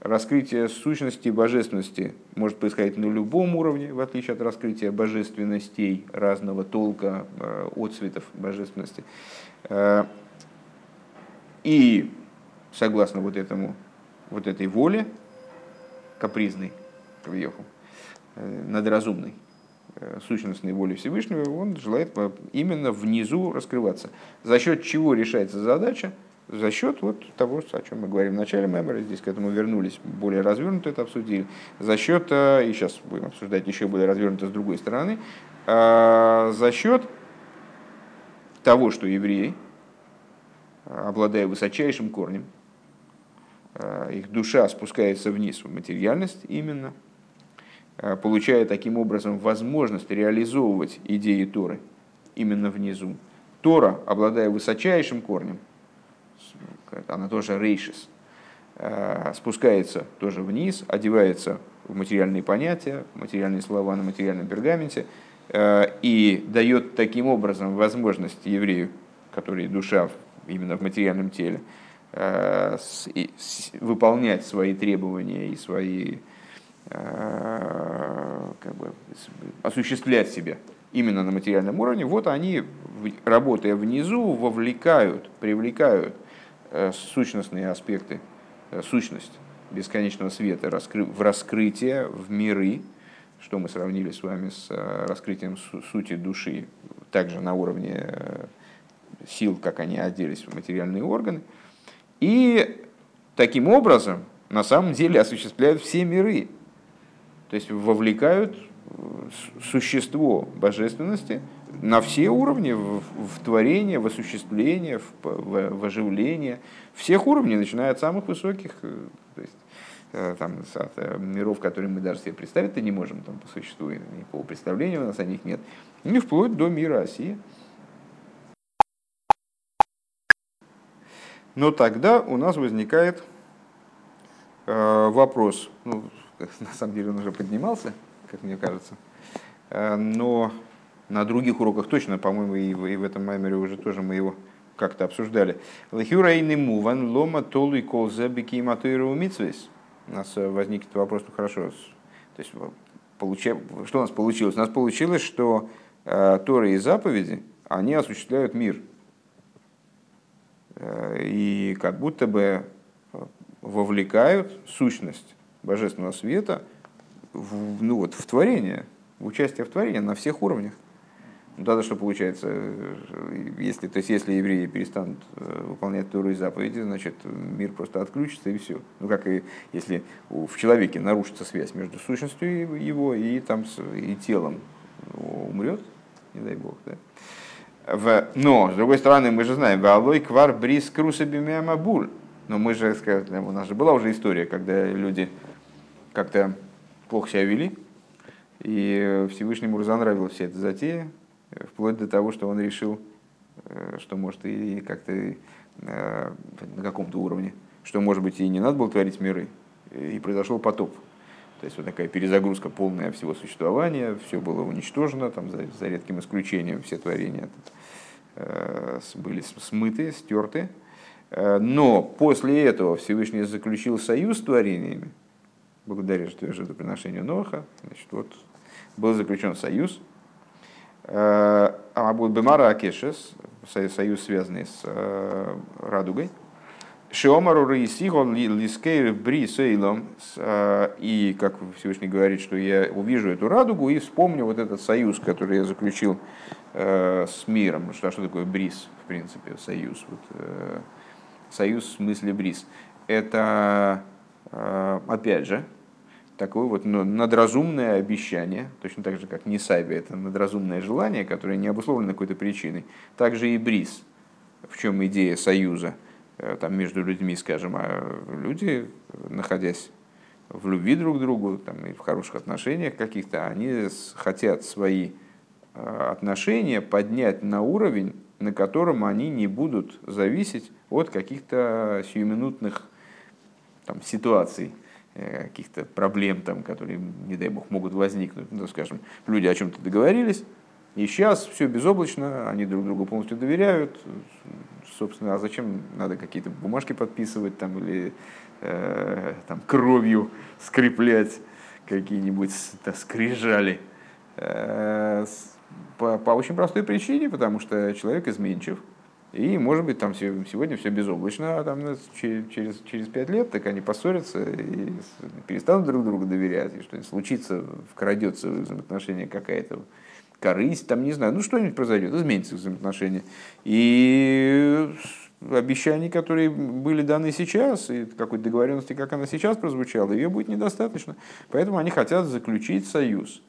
[SPEAKER 1] Раскрытие сущности божественности может происходить на любом уровне, в отличие от раскрытия божественностей разного толка, отцветов божественности. И согласно вот этому, вот этой воле, капризной, вверху, э, надразумной, э, сущностной воли Всевышнего, он желает именно внизу раскрываться. За счет чего решается задача? за счет вот того, о чем мы говорим в начале мемора, здесь к этому вернулись, более развернуто это обсудили, за счет, э, и сейчас будем обсуждать еще более развернуто с другой стороны, за счет того, что евреи, обладая высочайшим корнем, их душа спускается вниз в материальность именно, получая таким образом возможность реализовывать идеи Торы именно внизу. Тора, обладая высочайшим корнем, она тоже рейшис, э, спускается тоже вниз, одевается в материальные понятия, материальные слова на материальном пергаменте, э, и дает таким образом возможность еврею, который душа именно в материальном теле, э, выполнять свои требования и свои как бы, осуществлять себя именно на материальном уровне, вот они, работая внизу, вовлекают, привлекают Э, сущностные аспекты, э, сущность бесконечного света в раскрытие, в миры, что мы сравнили с вами с э, раскрытием сути души, также на уровне сил, как они оделись в материальные органы. И таким образом, на самом деле, осуществляют все миры. То есть вовлекают существо божественности на все уровни, в, творение, в осуществление, в, в, оживление, всех уровней, начиная от самых высоких, э, то есть, э, там, от э, миров, которые мы даже себе представить-то не можем там, по существу, никакого представления у нас о них нет, и вплоть до мира России. Но тогда у нас возникает э, вопрос, ну, [laughs] на самом деле он уже поднимался, как мне кажется. Э, но на других уроках точно, по-моему, и в, и в этом маймере уже тоже мы его как-то обсуждали. Лахюрайный муван лома толу и колзе бики матуиру. У нас э, возникнет вопрос, ну хорошо, то есть, получа... что у нас получилось? У нас получилось, что э, Торы и заповеди, они осуществляют мир. Э, и как будто бы вовлекают сущность божественного света в, ну вот, в творение, в участие в творении на всех уровнях. Ну, тогда что получается, если, то есть, если евреи перестанут э, выполнять Тору и заповеди, значит, мир просто отключится и все. Ну, как и если в человеке нарушится связь между сущностью его и, там, и телом, умрет, не дай бог, да? В, но, с другой стороны, мы же знаем, Валой квар брис крусабимямабуль. Но мы же, у нас же была уже история, когда люди как-то плохо себя вели, и Всевышнему разонравилась вся эта затея, вплоть до того, что он решил, э, что может и как-то э, на каком-то уровне, что может быть и не надо было творить миры, и произошел потоп. То есть вот такая перезагрузка полная всего существования, все было уничтожено, там, за, за редким исключением все творения были смыты, стерты. Но после этого Всевышний заключил союз с творениями, благодаря жертвоприношению Ноха, значит, вот был заключен союз, э, а будет Бемара Акешес, союз, связанный с э, радугой, Шиомару Раисигон Лискейр Бри Сейлом, э, и как Всевышний говорит, что я увижу эту радугу и вспомню вот этот союз, который я заключил с миром. Что, что такое бриз, в принципе, союз? Вот, союз в смысле бриз. Это, опять же, такое вот надразумное обещание, точно так же, как Нисайбе, это надразумное желание, которое не обусловлено какой-то причиной. Также и Бриз, в чем идея союза э, там, между людьми, скажем, а люди, находясь в любви друг к другу там, и в хороших отношениях каких-то, они хотят свои э, отношения поднять на уровень, на котором они не будут зависеть от каких-то сиюминутных там, ситуаций, Э, каких-то проблем, там, которые, не дай бог, могут возникнуть. Ну, скажем, люди о чем-то договорились, и сейчас все безоблачно, они друг другу полностью доверяют. Собственно, а зачем надо какие-то бумажки подписывать там, или э, там, кровью скреплять какие-нибудь скрижали? Э, по, по очень простой причине, потому что человек изменчив, и, может быть, там сегодня все безоблачно, а там через, через пять лет так они поссорятся и перестанут друг другу доверять, и что-нибудь случится, вкрадется в взаимоотношения какая-то корысть, там, не знаю, ну что-нибудь произойдет, изменится взаимоотношения. И обещаний, которые были даны сейчас, и какой-то договоренности, как она сейчас прозвучала, ее будет недостаточно. Поэтому они хотят заключить союз.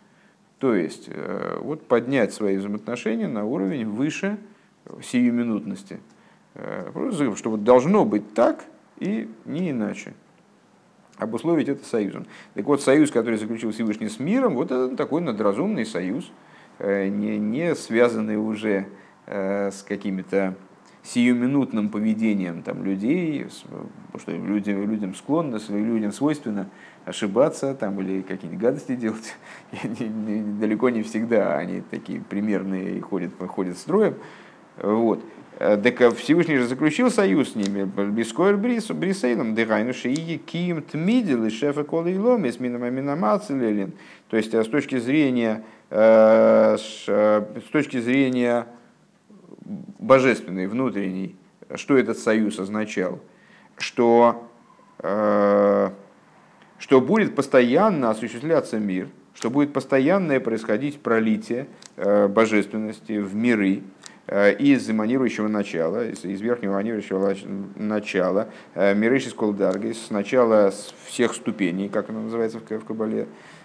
[SPEAKER 1] То есть э, вот поднять свои взаимоотношения на уровень выше сиюминутности. Просто, что вот должно быть так и не иначе. Обусловить это союзом. Так вот, союз, который заключил Всевышний с миром, вот это такой надразумный союз, не, не связанный уже с какими-то сиюминутным поведением там, людей, что людям, людям склонно, людям свойственно ошибаться там, или какие-нибудь гадости делать. [laughs] И далеко не всегда они такие примерные и ходят, ходят строем. Вот. Так Всевышний же заключил союз с ними. Бискоер Брисейлом, Дегайну Шиии, Ким Тмидил и Шефа Колы с Минамаминамацелелин. То есть с точки зрения, с точки зрения божественный, внутренний, что этот союз означал? Что, э, что будет постоянно осуществляться мир, что будет постоянное происходить пролитие э, божественности в миры, э, из эманирующего начала, из, верхнего эманирующего начала, э, Мирейшис Колдаргис, с начала всех ступеней, как оно называется в, в Кабале, э, Э,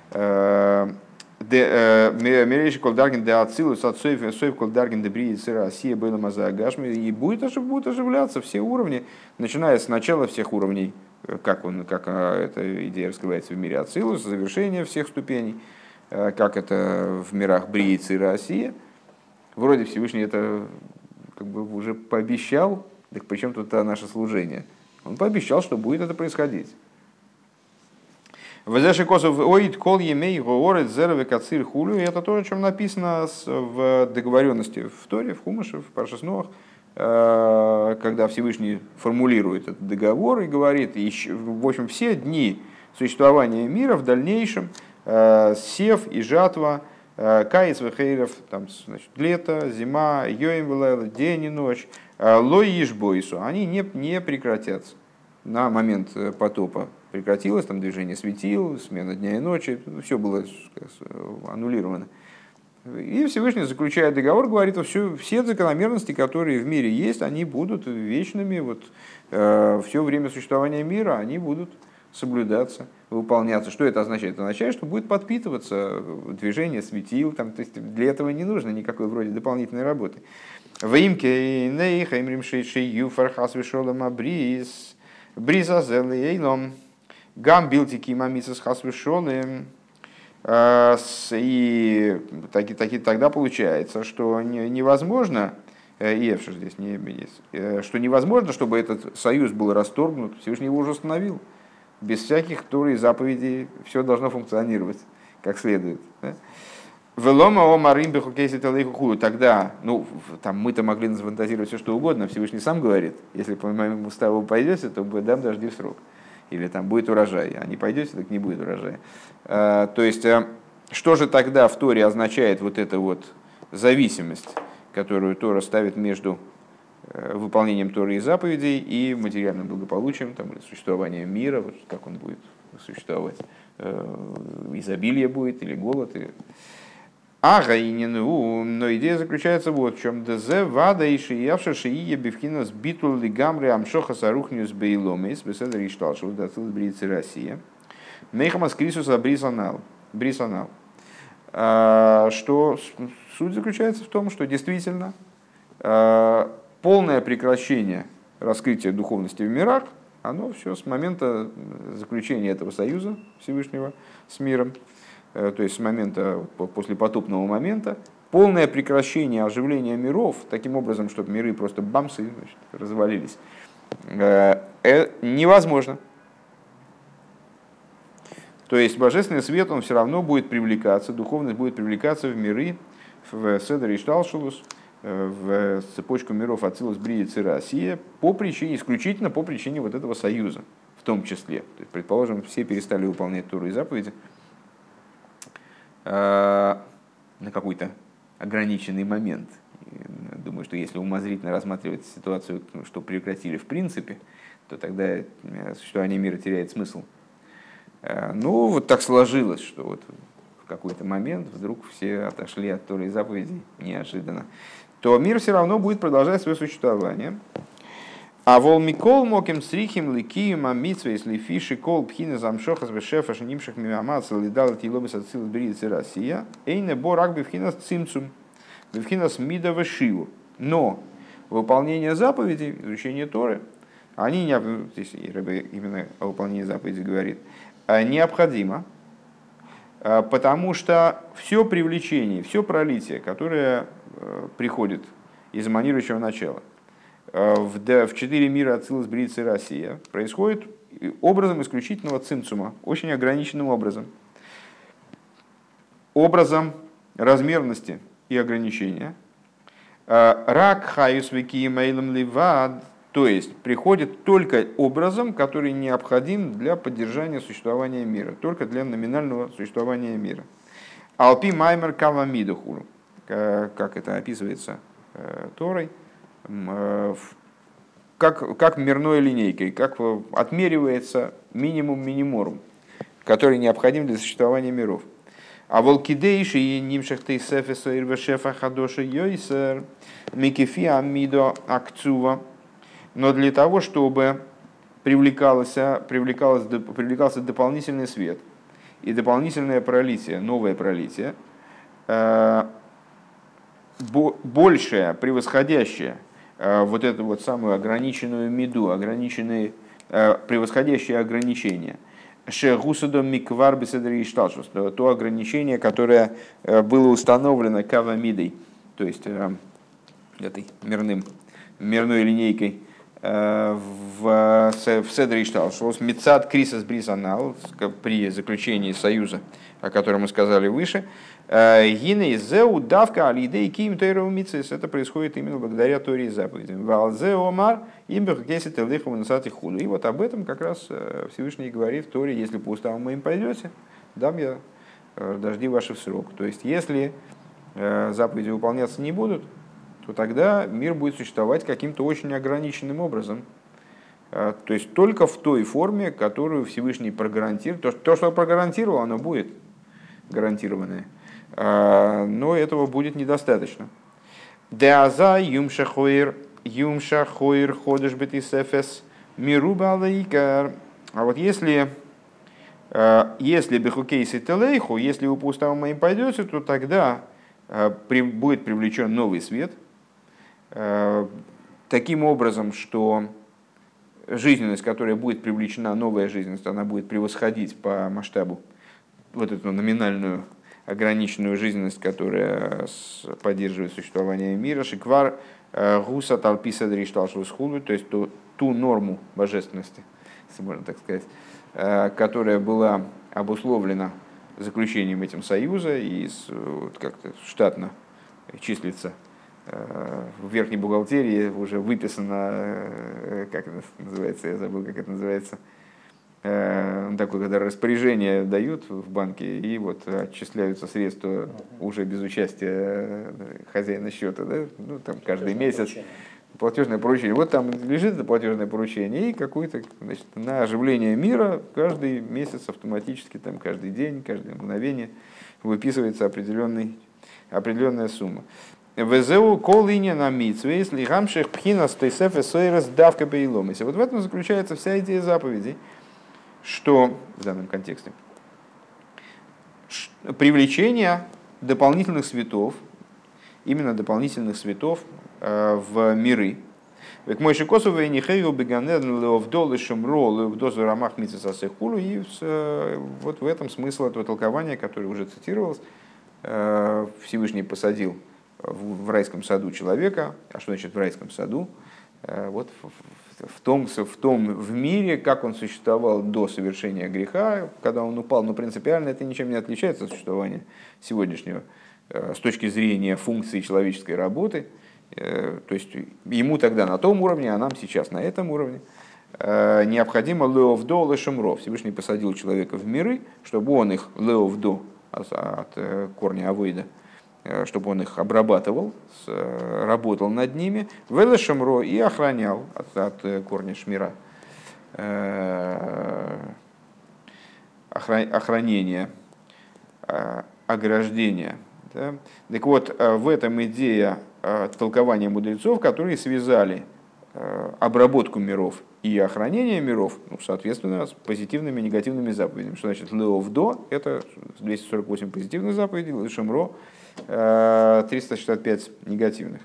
[SPEAKER 1] Мерейши Колдаргин де Ацилус от Соев Колдаргин де Бриицы Россия было Мазагашми и будет, будет оживляться все уровни, начиная с начала всех уровней, э, как, он, как эта идея раскрывается в мире Ацилус, завершение всех ступеней, э, как это в мирах Бриицы и Россия. Вроде Всевышний это как бы уже пообещал, так причем тут наше служение? Он пообещал, что будет это происходить. Везеши косов оид кол емей говорит зерове кацир хулю. Это то, о чем написано в договоренности в Торе, в Хумаше, в Паршеснох, э, когда Всевышний формулирует этот договор и говорит, в общем, все дни существования мира в дальнейшем, э, сев и жатва, э, каец вехейров, там, значит, лето, зима, йоим день и ночь, лой ишбойсу, они не, не прекратятся на момент потопа прекратилось, там движение светил, смена дня и ночи, все было аннулировано. И Всевышний, заключая договор, говорит, все, все закономерности, которые в мире есть, они будут вечными, вот, э, все время существования мира они будут соблюдаться, выполняться. Что это означает? Это означает, что будет подпитываться движение светил, там, то есть для этого не нужно никакой вроде дополнительной работы. В имке нейхаймрим шейшей юфар хасвишолам абрис бриза зелейном Гам билтики мамисас хасвешоны. Э, и таки, таки, тогда получается, что невозможно, э, и что здесь не есть, э, что невозможно, чтобы этот союз был расторгнут, Всевышний его уже установил. Без всяких тур и заповедей все должно функционировать как следует. Велома о марим бехукейси Тогда, ну, там мы-то могли нафантазировать все, что угодно. Всевышний сам говорит, если по моему уставу пойдете, то дам дожди в срок или там будет урожай, а не пойдете, так не будет урожая. А, то есть, э, что же тогда в Торе означает вот эта вот зависимость, которую Тора ставит между э, выполнением Торы и заповедей и материальным благополучием, там, или существованием мира, вот как он будет существовать, э, изобилие будет или голод. Или... Ага, и не ну, но идея заключается вот в чем. Дезе вада и шиявша шиия бифхина с битул лигамри амшоха сарухнюс бейломис, беседа ришталшев, дацил брицы Россия. Мейхамас крисус абрисанал. Брисанал. А, что суть заключается в том, что действительно а, полное прекращение раскрытия духовности в мирах, оно все с момента заключения этого союза Всевышнего с миром, то есть с момента, после потопного момента, полное прекращение оживления миров, таким образом, чтобы миры просто бамсы значит, развалились, э, э, невозможно. То есть божественный свет, он все равно будет привлекаться, духовность будет привлекаться в миры, в Седер и Шталшулус, в цепочку миров Ацилус, Бриец и Россия, по причине, исключительно по причине вот этого союза, в том числе. То есть, предположим, все перестали выполнять Туры и заповеди, Э, на какой-то ограниченный момент. Думаю, что если умозрительно рассматривать ситуацию, что прекратили в принципе, то тогда э, существование мира теряет смысл. Э, ну, вот так сложилось, что вот в какой-то момент вдруг все отошли от Торы и заповедей неожиданно, то мир все равно будет продолжать свое существование. А вол микол моким срихим ликием амитсве, если фиши кол пхина замшохас бешефа шнимших миамац лидал тилобис ацил брицы Россия, эйне борак бифхина цимцум, бифхина смида вешиву. Но выполнение заповедей, изучение Торы, они не, здесь именно о выполнении заповедей говорит, а необходимо, а, потому что все привлечение, все пролитие, которое э, приходит из эманирующего начала в, в четыре мира Ацилус, Бриц и Россия, происходит образом исключительного цимцума, очень ограниченным образом. Образом размерности и ограничения. Э, Рак хаюс вики мейлом ливад, то есть приходит только образом, который необходим для поддержания существования мира, только для номинального существования мира. Алпи маймер кавамидухуру, как это описывается э, Торой, э, как, как мирной линейкой, как отмеривается минимум миниморум, который необходим для существования миров. А волкидейши и нимшахты сефеса ирвешефа хадоша йойсер микефи амидо акцува – но для того, чтобы привлекался, привлекалось, привлекался дополнительный свет и дополнительное пролитие, новое пролитие, э, большее, превосходящее э, вот эту вот самую ограниченную меду, ограниченные, э, превосходящее ограничение. Шегусадо миквар беседришталшус, то ограничение, которое было установлено кавамидой, то есть этой мирным, мирной линейкой в, в Седре Ишталшос, Мецад Крисас Брисанал, при заключении союза, о котором мы сказали выше, э, Гина Зеу давка алидей ким тейру Это происходит именно благодаря Торе и заповедям. Валзе омар им бехкесит элиху ванасати худу. И вот об этом как раз э, Всевышний говорит в Торе, если по уставам моим пойдете, дам я э, дожди ваши в срок. То есть, если заповеди выполняться не будут, то тогда мир будет существовать каким-то очень ограниченным образом. А, то есть только в той форме, которую Всевышний прогарантирует. То, то что прогарантировал, оно будет гарантированное. А, но этого будет недостаточно. Деаза юмшахоир юмшахоир ходыш бетисефес мируба алейкар. А вот если а, если бехукейси телейху, если вы по уставам моим пойдете, то тогда будет привлечен новый свет – таким образом, что жизненность, которая будет привлечена, новая жизненность, она будет превосходить по масштабу вот эту номинальную ограниченную жизненность, которая поддерживает существование мира, шиквар э, гуса талписа дришталшвусхулу, то есть ту, ту норму божественности, если можно так сказать, э, которая была обусловлена заключением этим союза и как-то штатно числится в верхней бухгалтерии уже выписано, э, как это называется, я забыл, как это называется, э, такое, когда распоряжение дают в банке, и вот отчисляются средства уже без участия э, хозяина счета, да? ну, там каждый месяц. Поручение. Платежное поручение. Вот там лежит это платежное поручение, и какое-то значит, на оживление мира каждый месяц автоматически, там, каждый день, каждое мгновение выписывается определенный, определенная сумма. Везеу колыня на митсве, если гамших пхина стейсеф и сойрес давка бейломисе. Вот в этом заключается вся идея заповедей, что в данном контексте привлечение дополнительных светов, именно дополнительных светов э, в миры. Век мой шикосов и нихею беганедн леовдол и шумро леовдозу рамах митсасехулу. И э, вот в этом смысл этого толкования, которое уже цитировалось, э, Всевышний посадил в райском саду человека. А что значит в райском саду? Э, вот в том, в том в мире, как он существовал до совершения греха, когда он упал, но принципиально это ничем не отличается от существования сегодняшнего э, с точки зрения функции человеческой работы. Э, то есть ему тогда на том уровне, а нам сейчас на этом уровне. Необходимо леовдо лешемро. Всевышний посадил человека в миры, чтобы он их леовдо от корня авойда, чтобы он их обрабатывал, работал над ними, велешемро и охранял от, от э, корня шмира. Э, охранение, ограждение. Да? Так вот, в этом идея толкования мудрецов, которые связали обработку миров и охранение миров, ну, соответственно, с позитивными и негативными заповедями. Что значит леовдо? Это 248 позитивных заповедей, лешемро 365 негативных.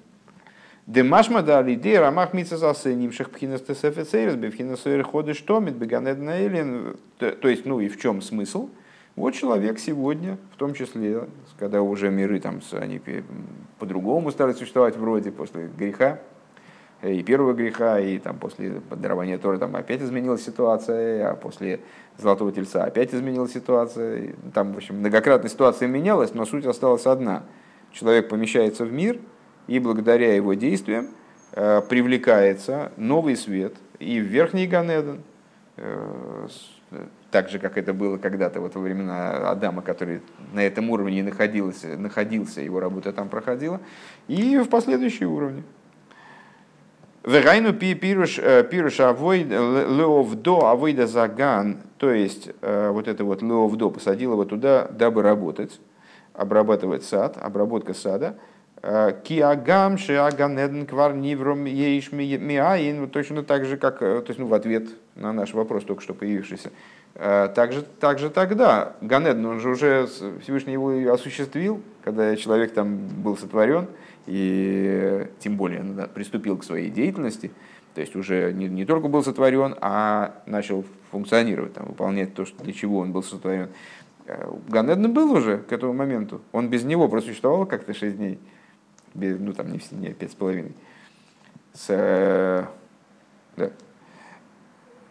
[SPEAKER 1] Демашма да лидей рамах мица засенимших пхинас тесефецерес бифхинас ходы штомит беганед наэлен. То есть, ну и в чем смысл? Вот человек сегодня, в том числе, когда уже миры там, они по-другому стали существовать вроде после греха, и первого греха, и там после дарования Торы там опять изменилась ситуация, а после Золотого Тельца опять изменилась ситуация. Там, в общем, многократно ситуация менялась, но суть осталась одна. Человек помещается в мир, и благодаря его действиям э, привлекается новый свет и в Верхний Ганеден, э, так же, как это было когда-то вот во времена Адама, который на этом уровне находился, находился, его работа там проходила, и в последующие уровни. Вегайну пируш э, авойд леовдо авойда заган, то есть э, вот это вот леовдо посадил его туда, дабы работать, обрабатывать сад, обработка сада. Э, Киагам шиаганеден квар нивром еиш миаин, точно так же, как то есть, ну, в ответ на наш вопрос, только что появившийся. Также, также тогда Ганеден, он же уже Всевышний его осуществил, когда человек там был сотворен, и тем более приступил к своей деятельности, то есть уже не, не только был сотворен, а начал функционировать, там, выполнять то, что, для чего он был сотворен. Э, Ганеден был уже к этому моменту. Он без него просуществовал как-то 6 дней. Без, ну там не все а 5 с половиной. С, э, да.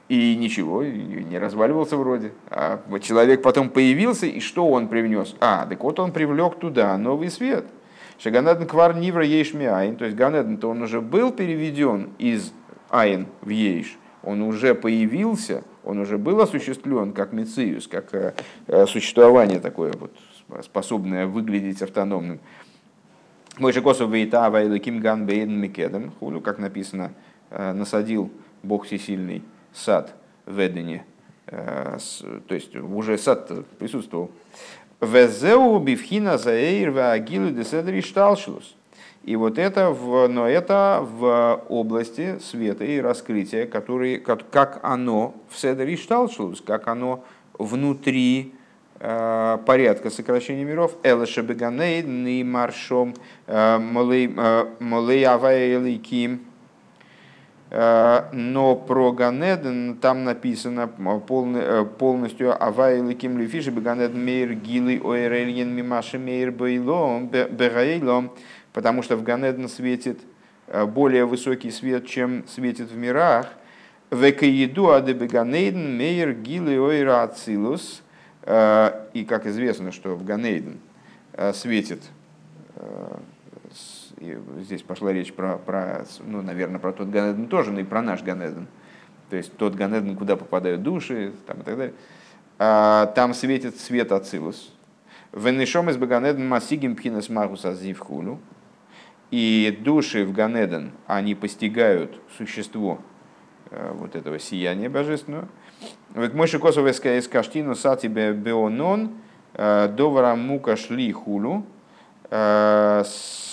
[SPEAKER 1] И ничего, не разваливался вроде. А человек потом появился, и что он привнес? А, так вот он привлек туда новый свет – Шаганеден квар нивра ейш айн, то есть Ганеден, то он уже был переведен из айн в ейш, он уже появился, он уже был осуществлен как мециус, как э, э, существование такое вот, способное выглядеть автономным. Мой же косов вейта вайлаким ган бейн микедем, хулю, как написано, э, насадил Бог всесильный сад в Эдене, то есть уже сад присутствовал. Везеу бифхина заэйр ваагилу деседри шталшилус. И вот это, в, но это в области света и раскрытия, которые, как, как оно в Седри Шталшус, как оно внутри э, порядка сокращения миров. Элэша Беганейд, Ни Маршом, э, Авайликим, Э, но про Ганеден там написано э, полностью Авай Ким Лефиши Ганеден Мейр Гилы Оэрельен Мимаши Мейр Бегаилом, потому что в Ганеден светит э, более высокий свет, чем светит в мирах. Векаиду Адебеганейден Мейр Гилы Ойра Ацилус. И как известно, что в Ганейден светит здесь пошла речь про, про, ну, наверное, про тот Ганеден тоже, но и про наш Ганеден. То есть тот Ганеден, куда попадают души там, и так далее. А, там светит свет Ацилус. Венешом из Баганеден Масигим Пхинас Магус Азивхулю. И души в Ганеден, они постигают существо э, вот этого сияния божественного. Вот мой шикосов из каштину сати беонон э, довара мука шли хулю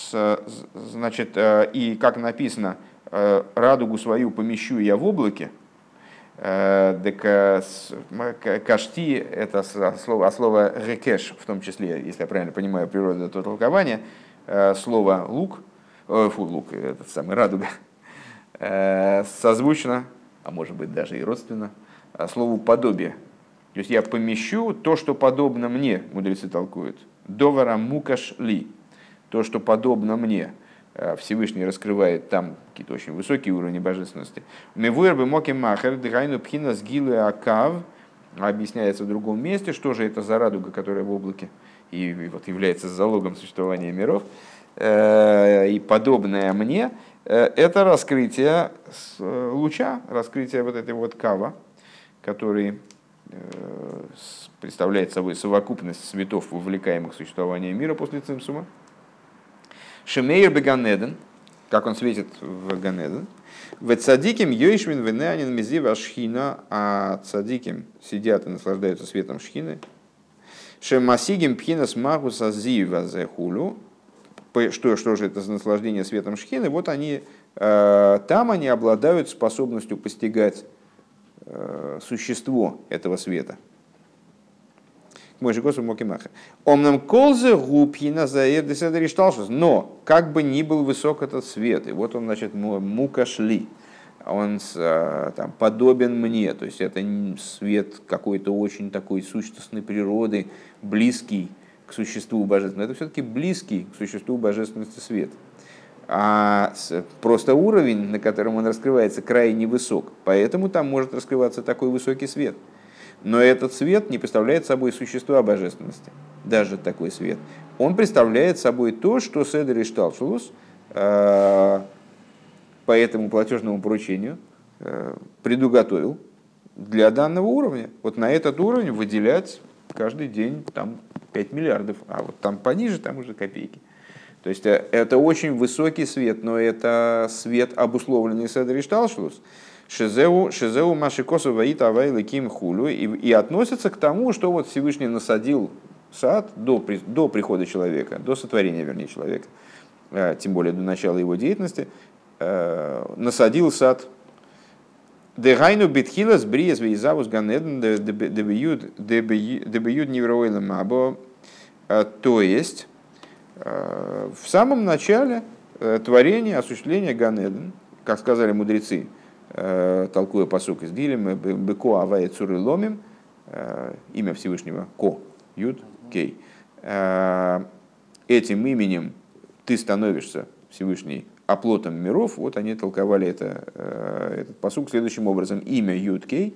[SPEAKER 1] значит, э, и как написано, э, радугу свою помещу я в облаке, э, так кашти – это слово, а слово рекеш, в том числе, если я правильно понимаю природу этого толкования, слово лук, фу, лук, это самый радуга, созвучно, а может быть даже и родственно, слову подобие. То есть я помещу то, что подобно мне, мудрецы толкуют. Довара мукаш ли то, что подобно мне, э, Всевышний раскрывает там какие-то очень высокие уровни божественности. Мевуэр бы моки махер дыхайну пхина сгилы акав объясняется в другом месте, что же это за радуга, которая в облаке и вот является залогом существования миров. Э, и подобное мне, э, это раскрытие луча, раскрытие вот этой вот кава, который представляет собой совокупность светов, вовлекаемых в существование мира после Цимсума. Шемейр Беганеден, как он светит в Ганеден. В цадиким йойшвин венеанин мизива шхина, а цадиким сидят и наслаждаются светом шхины. Шемасигим пхинас магуса зива зехулю, что, что же это за наслаждение светом шхины, вот они, там они обладают способностью постигать существо этого света – мой же Госу Мокимаха. Омнам колзе губхина заэр десадришталшус. Но, как бы ни был высок этот свет, и вот он, значит, мука шли, он а, там, подобен мне, то есть это свет какой-то очень такой сущностной природы, близкий к существу божественности. Это все-таки близкий к существу божественности свет. А просто уровень, на котором он раскрывается, крайне высок. Поэтому там может раскрываться такой высокий свет – но этот свет не представляет собой существо божественности, даже такой свет. Он представляет собой то, что Седер и Шталшулус э, по этому платежному поручению э, предуготовил для данного уровня. Вот на этот уровень выделять каждый день там 5 миллиардов, а вот там пониже, там уже копейки. То есть э, это очень высокий свет, но это свет, обусловленный Шталшулус. Шизеу, шизеу машикосу ваит авайлы ким хулю. И, и относится к тому, что вот Всевышний насадил сад до, до прихода человека, до сотворения, вернее, человека, э, тем более до начала его деятельности, э, насадил сад Дегайну битхилас бриес вейзавус ганеден дебиюд невройлем мабо. Э, то есть, в самом начале творения, осуществления Ганеден, как сказали мудрецы, Э, толкуя посук из Дилем, Беко Авая Цуры Ломим, э, имя Всевышнего Ко, Юд, Кей. Э, этим именем ты становишься Всевышний оплотом миров, вот они толковали это, этот посук следующим образом. Имя Юд Кей,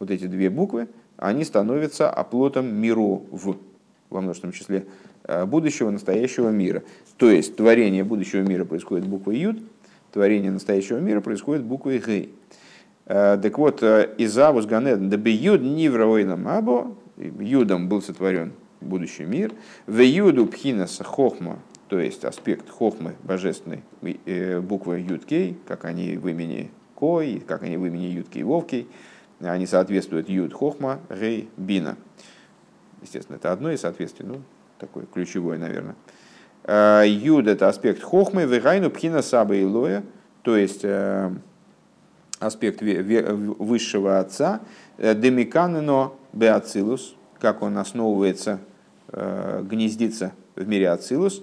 [SPEAKER 1] вот эти две буквы, они становятся оплотом миров, во множественном числе, будущего, настоящего мира. То есть творение будущего мира происходит буквой Юд, творение настоящего мира происходит буквой Гей. Э, так вот, э, Изавус Ганеден, да юд нивровойном або, юдом был сотворен будущий мир, в юду пхинаса хохма, то есть аспект хохмы божественной э, буквы юдкей, как они в имени Кой, как они в имени юдкей Вовкей, они соответствуют юд хохма, гей, бина. Естественно, это одно из соответствий, такое ключевое, наверное. Э, юд – это аспект хохмы, вегайну пхина саба и лоя, то есть э, аспект высшего отца, э, демиканено беацилус, как он основывается, гнездится в мире ацилус,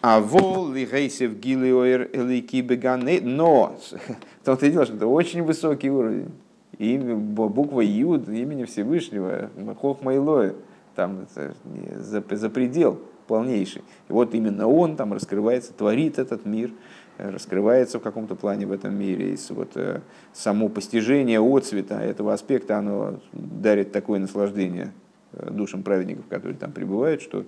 [SPEAKER 1] а вол лигейсев гилиоэр элики бегане, но и дело, что это очень высокий уровень. Имя, буква Юд, имени Всевышнего, Хохма и Лоя, там за, за предел полнейший. И вот именно он там раскрывается, творит этот мир, э, раскрывается в каком-то плане в этом мире. И вот э, само постижение отцвета этого аспекта, оно дарит такое наслаждение э, душам праведников, которые там пребывают, что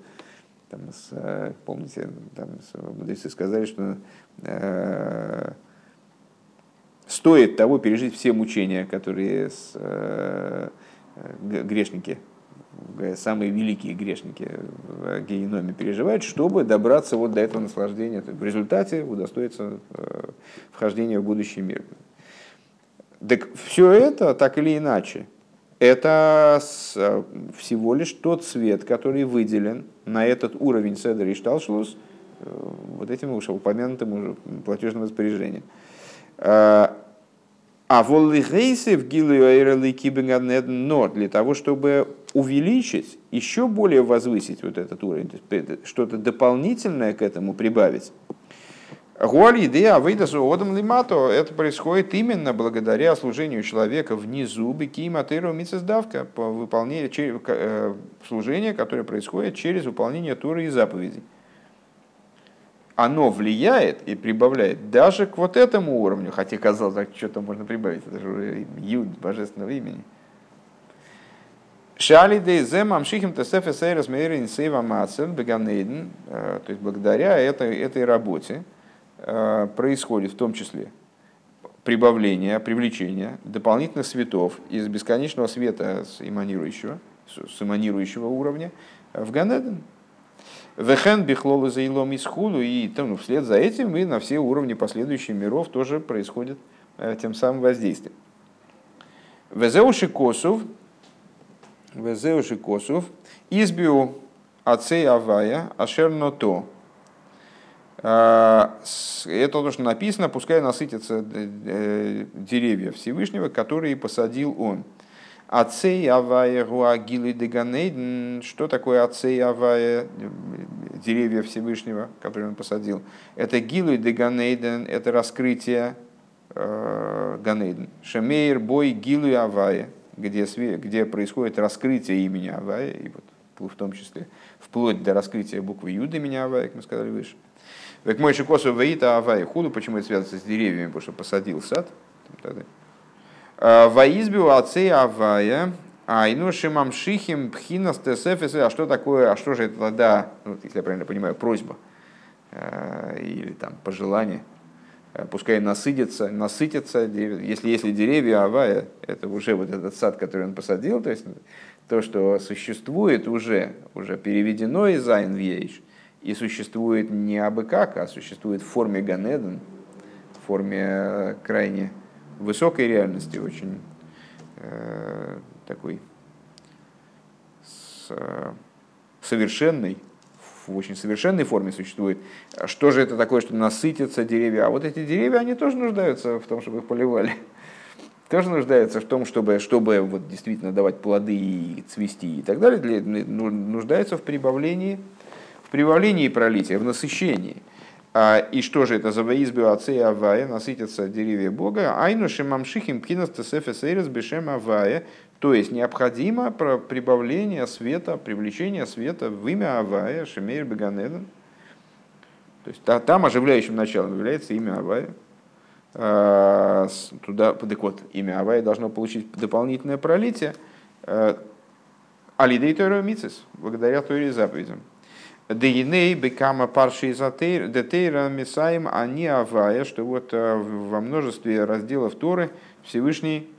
[SPEAKER 1] там, с, помните, там, мудрецы сказали, что э, стоит того пережить все мучения, которые с, э, грешники самые великие грешники в геноме переживают, чтобы добраться вот до этого наслаждения, в результате удостоиться э, вхождения в будущий мир. Так все это, так или иначе, это всего лишь тот свет, который выделен на этот уровень Седер и Шталшлус э, вот этим уже упомянутым уже платежным распоряжением. А воллигейсев но для того, чтобы увеличить, еще более возвысить вот этот уровень, что-то дополнительное к этому прибавить. Гуали идея выйда одам лимато, это происходит именно благодаря служению человека внизу, бики матеру мицездавка, по выполнению э, служения, которое происходит через выполнение Туры и заповедей оно влияет и прибавляет даже к вот этому уровню, хотя казалось, так что-то можно прибавить, это же юд божественного имени. Шали дейзе мамшихим тесеф эсейрос мейрин сейва мацель беганейден, э, то есть благодаря этой, этой работе э, происходит в том числе прибавление, привлечение дополнительных светов из бесконечного света с эманирующего, с эманирующего уровня в Ганеден, Вехен бихлолы за илом из худу, и там, ну, вслед за этим и на все уровни последующих миров тоже происходит э, тем самым воздействие. Везеуши косов, везеуши косов, избиу ацей авая ашерно то. Это то, что написано, пускай насытятся деревья Всевышнего, которые посадил он. Ацей авая гуагилы деганейден. Что такое ацей авая, деревья Всевышнего, которые он посадил? Это гилы деганейден, это раскрытие э, Ганейден. Шемейр бой гилы авая, где, где происходит раскрытие имени Авая, и вот в том числе вплоть до раскрытия буквы Юда меня Авая, как мы сказали выше. Век мой шикосу ваита Авая худу, почему это связано с деревьями, потому что посадил сад. А, Воизбил ацей Авая, Айну шимам шихим пхинас тесефес. А что такое, а что же это тогда, ну, если я правильно понимаю, просьба э, или там пожелание, э, пускай насытится, насытится, если, если деревья авая, это уже вот этот сад, который он посадил, то есть то, что существует уже, уже переведено из Айн в Ейш, и существует не абы как, а существует в форме Ганеден, в форме э, крайне высокой реальности, очень э, такой с, э, совершенной, в очень совершенной форме существует. Что же это такое, что насытятся деревья? А вот эти деревья, они тоже нуждаются в том, чтобы их поливали. [laughs] Тоже нуждаются в том, чтобы, чтобы вот действительно давать плоды и цвести и так далее, для, ну, нуждаются в прибавлении, в прибавлении пролития, в насыщении. А, и что же это за воизбю отцы авая, насытятся деревья Бога, айну шимамшихим пхинас тесефесерес бешем авая, то есть необходимо прибавление света, привлечение света в имя Авая, Шемейр Беганеден. То есть там оживляющим началом является имя Авая. А, туда, так вот, имя Авая должно получить дополнительное пролитие. А, Алидей Мицис, благодаря Тойре заповедям. Дейней бекама парши детейра мисаем они авая, что вот а, во множестве разделов Торы Всевышний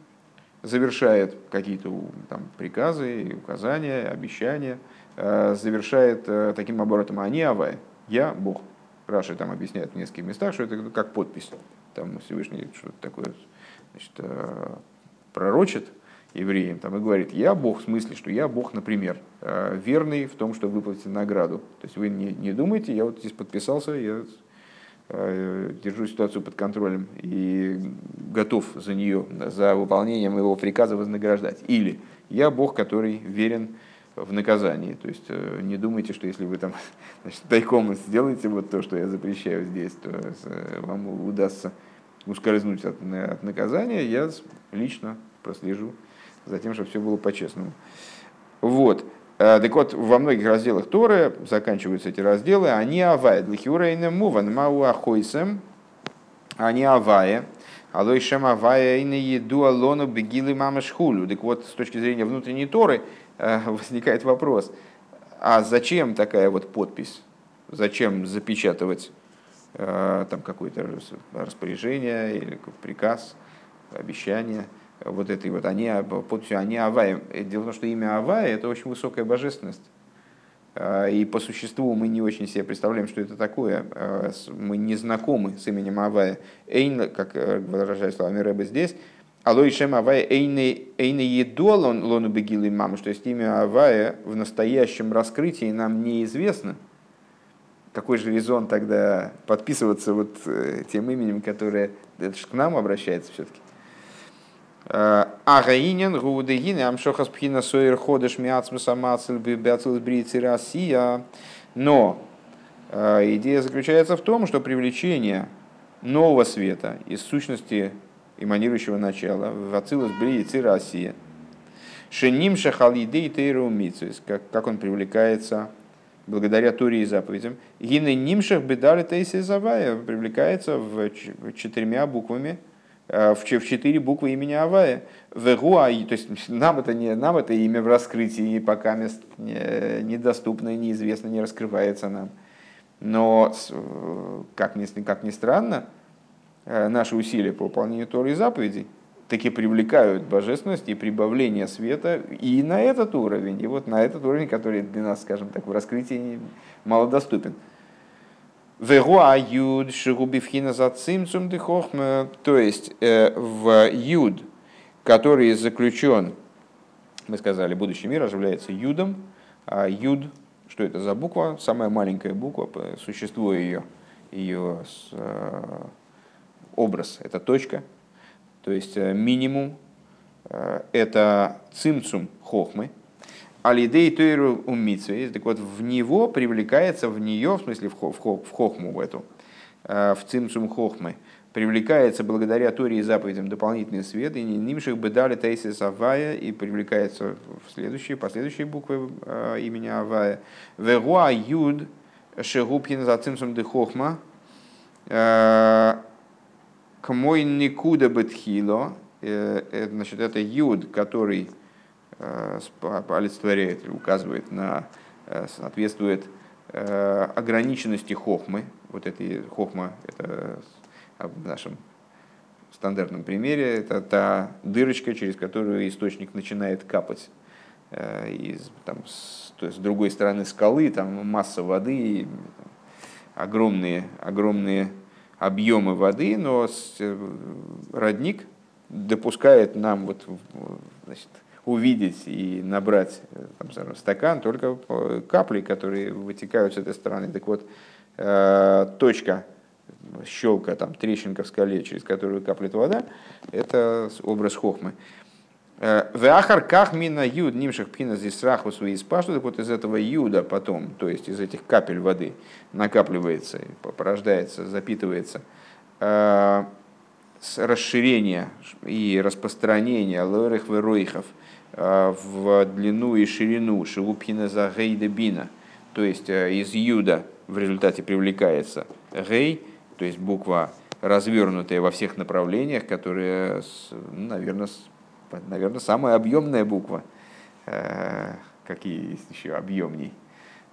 [SPEAKER 1] завершает какие-то там, приказы, указания, обещания, завершает таким оборотом они авая, я Бог. Раши там объясняет в нескольких местах, что это как подпись. Там Всевышний что-то такое значит, пророчит евреям там, и говорит, я Бог, в смысле, что я Бог, например, верный в том, что выплатите награду. То есть вы не, не думайте, я вот здесь подписался, я Э, держу ситуацию под контролем и готов за нее, за выполнением его приказа вознаграждать. Или я Бог, который верен в наказании. То есть э, не думайте, что если вы там [laughs] значит, тайком сделаете вот то, что я запрещаю здесь, то э, вам удастся ускользнуть от, от наказания. Я лично прослежу за тем, чтобы все было по-честному. Вот. Э, так вот, во многих разделах Торы заканчиваются эти разделы, они авая, длихюрейне муван мау ахойсем, они авая, алой шем авая и не еду алону бегилы мамы шхулю. Так вот, с точки зрения внутренней Торы э, [laughs] возникает вопрос, а зачем такая вот подпись? Зачем запечатывать э, там какое-то распоряжение или приказ, обещание? Вот этой вот они, подписью они Авая. Дело в том, что имя Авая это очень высокая божественность. А, и по существу мы не очень себе представляем, что это такое. А, мы не знакомы с именем Авая. Эйн, как э, выражает словами Рэба здесь, Алой Шем Авая Эйне Едол Лону Бегилы Маму, что есть имя Авая в настоящем раскрытии нам неизвестно. Какой же резон тогда подписываться вот э, тем именем, которое это же к нам обращается все-таки? Агаинен, Гудегин, Амшохас Пхина Сойер Ходыш Миацмус Амацл Бяцл Брицы Россия. Но э, идея заключается в том, что привлечение нового света из сущности эманирующего начала в Ацилус Брицы Россия. Шеним Шахалидей Тейру как, как он привлекается благодаря Туре и заповедям. Гины Нимшах Бедали Тейси Завая привлекается в четырьмя буквами Э, в четыре буквы имени Авая. Вегуа, то есть [laughs] нам это, не, нам это имя в раскрытии пока мест недоступно, неизвестно, не раскрывается нам. Но, э, как ни, как ни странно, э, наши усилия по выполнению Торы и заповедей таки привлекают божественность и прибавление света и на этот уровень, и вот на этот уровень, который для нас, скажем так, в раскрытии малодоступен. доступен. Вегуа юд шигубивхина за цимцум дыхохма, то есть э, в юд, который заключен, мы сказали, будущий мир оживляется юдом, а юд, что это за буква? Самая маленькая буква, существо ее ее образ – это точка, то есть минимум – это цимцум хохмы, алидей тойру умитсвей, так вот в него привлекается, в нее, в смысле в, хохму в эту, в цимцум хохмы, привлекается благодаря Торе и заповедям дополнительный свет, и нимших бедали тейсис авая, и привлекается в следующие, последующие буквы э, имени авая. Вегуа юд шегубхин за цимсум де хохма, э, к мой никуда бетхило, э, значит, это юд, который олицетворяет или указывает на, соответствует ограниченности хохмы, вот этой хохма, это в нашем стандартном примере, это та дырочка, через которую источник начинает капать. Э, из, там, с, то есть с другой стороны скалы там масса воды, огромные, огромные объемы воды, но э, родник допускает нам вот, значит, увидеть и набрать э, там, стакан только капли, которые вытекают с этой стороны. Так вот, точка щелка, там, трещинка в скале, через которую каплет вода, это образ хохмы. Э, в ахарках мина юд нимших пхина здесь страху свои спашту, так вот из этого юда потом, то есть из этих капель воды накапливается, порождается, запитывается э, расширение и распространение лорых веройхов э, в длину и ширину шелупхина за гейдебина, то есть из юда в результате привлекается гей, то есть буква развернутая во всех направлениях, которая, наверное, наверное самая объемная буква. Э, какие есть еще объемней?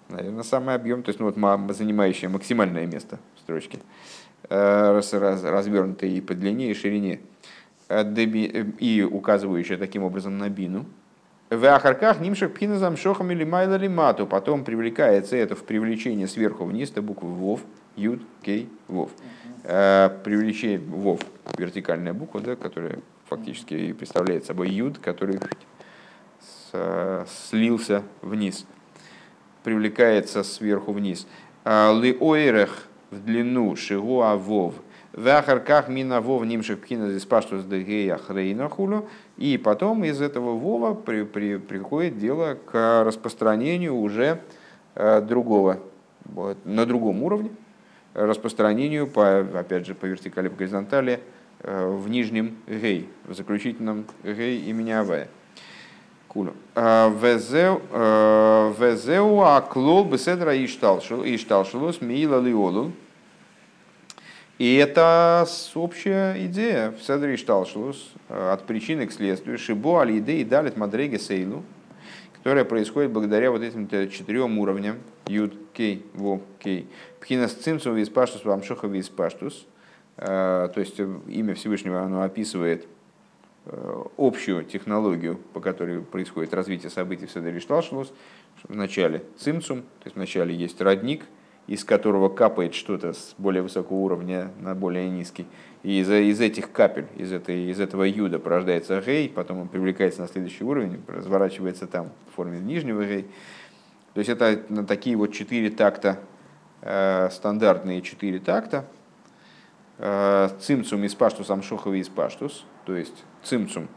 [SPEAKER 1] Наверное, самая объем, то есть ну, вот, занимающая максимальное место в строчке, э, раз, раз, развернутая и по длине, и ширине, э, и указывающая таким образом на бину. В ахарках нимших пхиназам шохам или майла мату. Потом привлекается это в привлечение сверху вниз, это буквы вов, Юд, Кей, Вов. Э, привлечение Вов, вертикальная буква, да, которая фактически представляет собой Юд, который слился вниз, привлекается сверху вниз. Э, Ли ойрех в длину шигуа вов, в ахарках мина вов нимших пхина здесь паштус дегея хрейна хулю, и потом из этого вова при, при, приходит дело к распространению уже э, другого, вот, на другом уровне, распространению, по, опять же, по вертикали, по горизонтали, э, в нижнем гей, в заключительном гей имени Авая. Кулю. А, везеу э, аклол беседра ишталшилус миила лиолу. И это общая идея в Седре Ишталшилус э, от причины к следствию. Шибо алиде и далит мадреге сейлу которая происходит благодаря вот этим четырем уровням Юд, Кей, Во, Кей. Пхинас цимцум виспаштус, вамшоха виспаштус. Э, то есть э, имя Всевышнего оно описывает общую технологию, по которой происходит развитие событий в Седере Шталшилус. Вначале цимцум, то есть вначале есть родник, из которого капает что-то с более высокого уровня на более низкий. И из, из этих капель, из, этой, из этого юда порождается гей, потом он привлекается на следующий уровень, разворачивается там в форме нижнего гей. То есть это на такие вот четыре такта, э, стандартные четыре такта. Э, цимцум из паштус амшохови из паштус, то есть цимцум,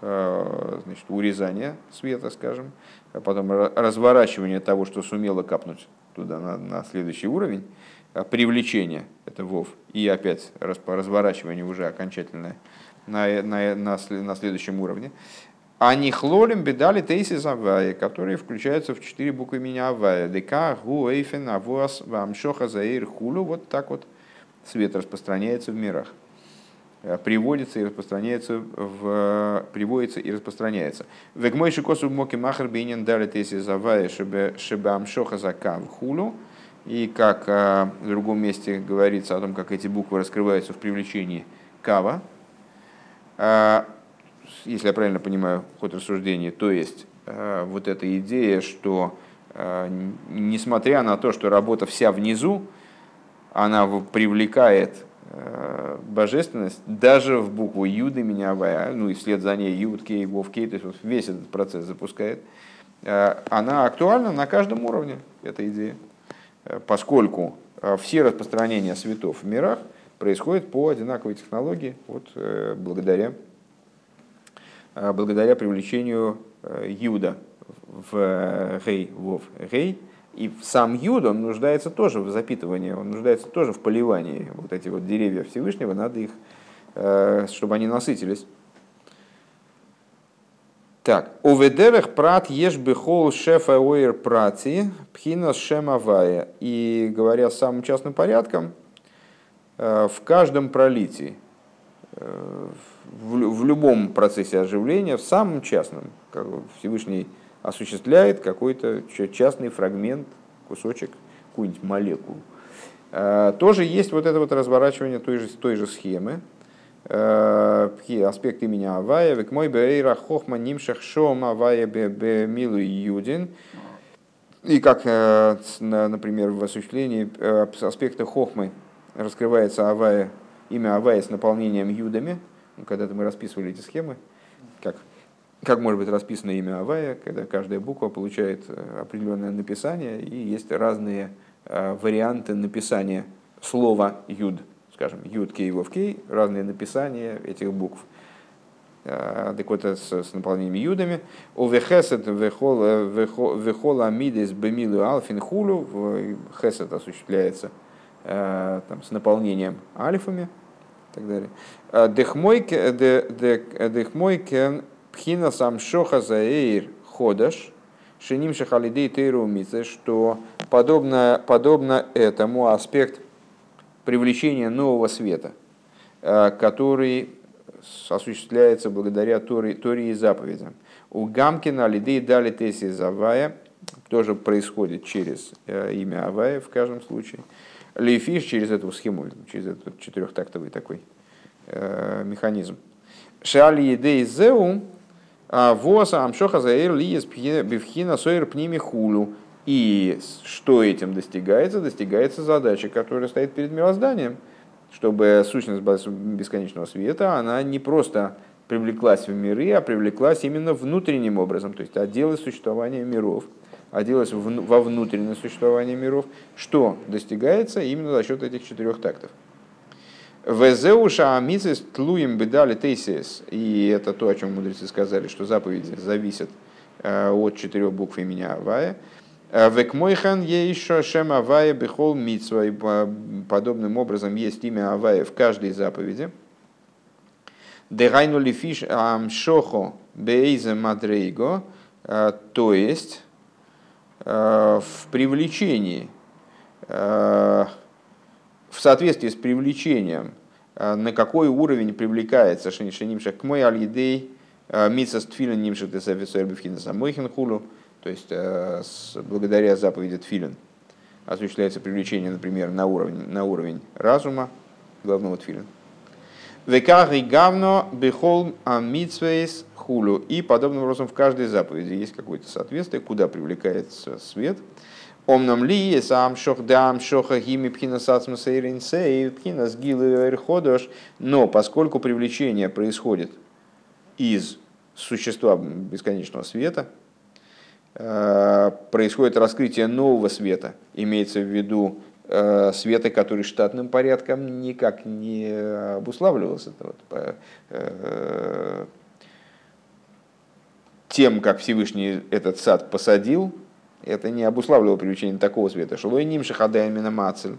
[SPEAKER 1] э, значит, урезание света, скажем, а потом разворачивание того, что сумело капнуть туда на, на следующий уровень, а привлечение, это вов, и опять разворачивание уже окончательное на, на, на, на следующем уровне. Они хлолем бедали тейси завая, которые включаются в четыре буквы меня авая. Дека, гу, эйфен, авуас, вамшоха, заир, хулю. Вот так вот свет распространяется в мирах. Э, приводится и распространяется в приводится и распространяется. Вегмой шикосу моки махар бейнин дали тейси завая, чтобы амшоха закав хулю. И как э, в другом месте говорится о том, как эти буквы раскрываются в привлечении кава, э, если я правильно понимаю ход рассуждения, то есть вот эта идея, что несмотря на то, что работа вся внизу, она привлекает божественность даже в букву Юды менявая, ну и вслед за ней Юд, Кей, Вов, Кей, то есть вот весь этот процесс запускает, она актуальна на каждом уровне, эта идея. Э, поскольку все распространения светов в мирах происходят по одинаковой технологии, вот, благодаря, благодаря привлечению Юда в Гей, Вов, Гей, и сам Юд, он нуждается тоже в запитывании, он нуждается тоже в поливании. Вот эти вот деревья Всевышнего, надо их, чтобы они насытились. Так, у ведерах прат ешь бихол шефа оир прати пхина шемавая. И говоря самым частным порядком, э, в каждом пролитии, э, в любом процессе оживления, в самом частном, как Всевышний осуществляет какой-то частный фрагмент, кусочек, какую-нибудь молекулу. Э, тоже есть вот это вот разворачивание той же, той же схемы, Э, аспект имени Авая, век мой бейра хохма нимшах шом Авая милу юдин. И как, э, например, в осуществлении э, аспекта хохмы раскрывается Авая, имя Авая с наполнением юдами. Ну, когда-то мы расписывали эти схемы, как, как может быть расписано имя Авая, когда каждая буква получает определенное написание, и есть разные варианты написания слова юд скажем, Юд, Кей, Вов, Кей, разные написания этих букв. А, так вот, с, с наполнениями юдами. У вехесет вехол амидес бемилу алфин хулу. Хесет осуществляется там, с наполнением альфами и так далее. Дехмойкен пхина сам шоха заэйр ходаш. Шиним шахалидей тейру что подобно, подобно этому аспект привлечение нового света, э, который осуществляется благодаря Торе, Торе и заповедям. У Гамкина Лидей дали Теси Завая, тоже происходит через э, имя Авая в каждом случае. Лейфиш через эту схему, через этот четырехтактовый такой э, механизм. Шали Едей Зеу, Воса Амшоха Заэр Лиес Бифхина Сойер Пними Хулу. И что этим достигается? Достигается задача, которая стоит перед мирозданием, чтобы сущность бесконечного света, она не просто привлеклась в миры, а привлеклась именно внутренним образом, то есть оделась существования миров, оделась во внутреннее существование миров, что достигается именно за счет этих четырех тактов. Везеуша амицис тлуем бедали тейсис. И это то, о чем мудрецы сказали, что заповеди зависят э, от четырех букв имени Авая. Э, Векмойхан еще шем Авая бихол митсва. Подобным образом есть имя Авая в каждой заповеди. Дегайну лифиш амшохо бейзе мадрейго. Э, то есть э, в привлечении, в соответствии с привлечением, на какой уровень привлекается Шенимшах к мой алидей, митсас тфилин нимшах тесафисуэр бифхина самойхин хулу, то есть э, благодаря заповеди Тфилин осуществляется привлечение, например, на уровень, на уровень разума, главного Тфилин. Векахи гавно бехол амитсвейс хулю. И подобным образом в каждой заповеди есть какое-то соответствие, куда привлекается свет. Омнам ли сам шох дам шоха гими пхина сацма сейрин сей пхина сгилы ходош. Но поскольку привлечение происходит из существа бесконечного света, Э, происходит раскрытие нового света, имеется в виду э, света, который штатным порядком никак не обуславливался. Э, тем, как Всевышний этот сад посадил, это не обуславливало привлечение такого света. Шелой ним шахадаймина мацель.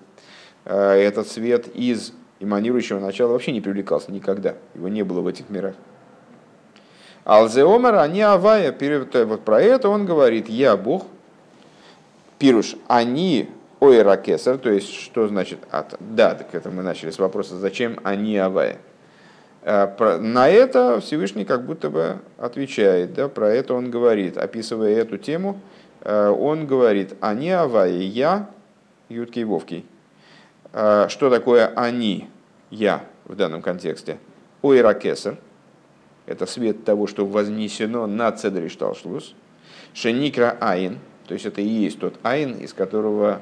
[SPEAKER 1] Этот свет из эманирующего начала вообще не привлекался никогда. Его не было в этих мирах. Алзеомер, они авая, вот про это он говорит, я Бог, пируш, они ойракесар, то есть что значит от? Да, так это мы начали с вопроса, зачем они авая. Э, на это Всевышний как будто бы отвечает, да, про это он говорит, описывая эту тему, э, он говорит, они авая, я, Юткий Вовкий. Э, что такое они, я в данном контексте? Ойракесар – это свет того, что вознесено на Цедри Шталшлус, Шеникра Айн, то есть это и есть тот Айн, из которого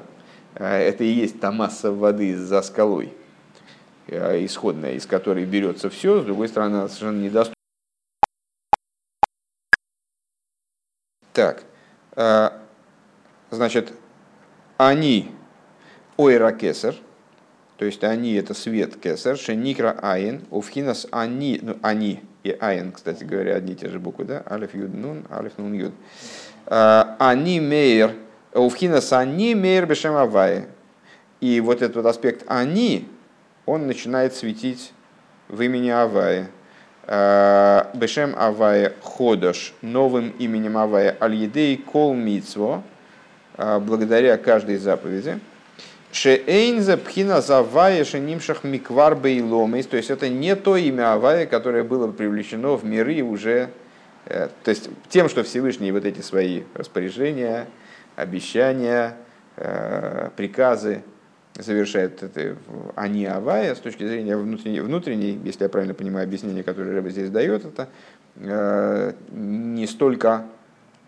[SPEAKER 1] э, это и есть та масса воды за скалой, э, исходная, из которой берется все, с другой стороны, она совершенно недоступна. Так, э, значит, они ойра кесар, то есть они это свет кесар, шеникра айн, уфхинас они, ну они и айн, кстати говоря, одни и те же буквы, да, алиф юд нун, алиф нун юд. Они мейр, уфхинас они мейр бешем авай. И вот этот вот аспект они, он начинает светить в имени Авая. А, бешем Авая Ходош, новым именем Авая Аль-Едей Кол Мицво, а, благодаря каждой заповеди. Шеэйнза пхина завая шенимшах миквар бейломис. То есть это не то имя Авая, которое было привлечено в миры уже. Э, то есть тем, что Всевышний вот эти свои распоряжения, обещания, э, приказы завершает это они Авая с точки зрения внутренней, внутренней, если я правильно понимаю объяснение, которое Рэба здесь дает, это э, не столько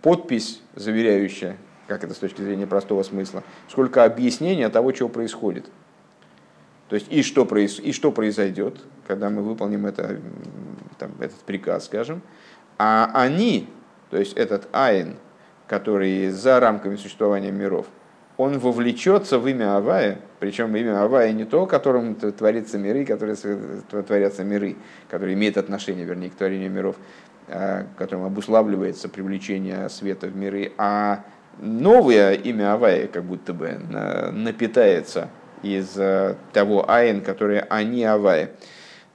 [SPEAKER 1] подпись заверяющая как это с точки зрения простого смысла, сколько объяснения того, чего происходит. То есть и что, проис, и что произойдет, когда мы выполним это, там, этот приказ, скажем. А они, то есть этот Айн, который за рамками существования миров, он вовлечется в имя Авая, причем имя Авая не то, которым творятся миры, которые творятся миры, которые имеют отношение, вернее, к творению миров, а, которым обуславливается привлечение света в миры, а новое имя Авая как будто бы напитается из э, того Айн, которое они Авая.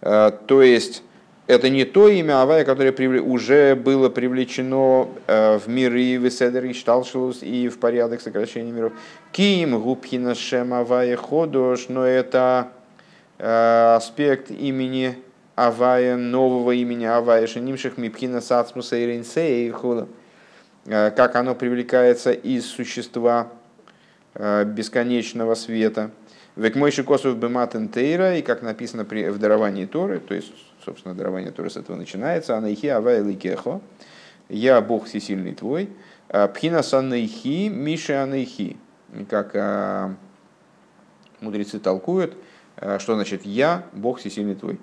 [SPEAKER 1] Э, то есть это не то имя Авая, которое уже было привлечено э, в миры Веседер и Шталшилус и в порядок сокращения миров. Ким Губхина Шем Авая Ходош, но это аспект имени Авая, нового имени Авая, Шенимших Мипхина Сацмуса и Ринсей Э, как оно привлекается из существа э, бесконечного света. Век мойши косов бематен тейра, и как написано в даровании Торы, то есть, собственно, дарование Торы с этого начинается, анайхи авай ликехо, я Бог всесильный твой, э, пхина санайхи, миша анайхи, как мудрецы толкуют, что значит я, Бог всесильный твой.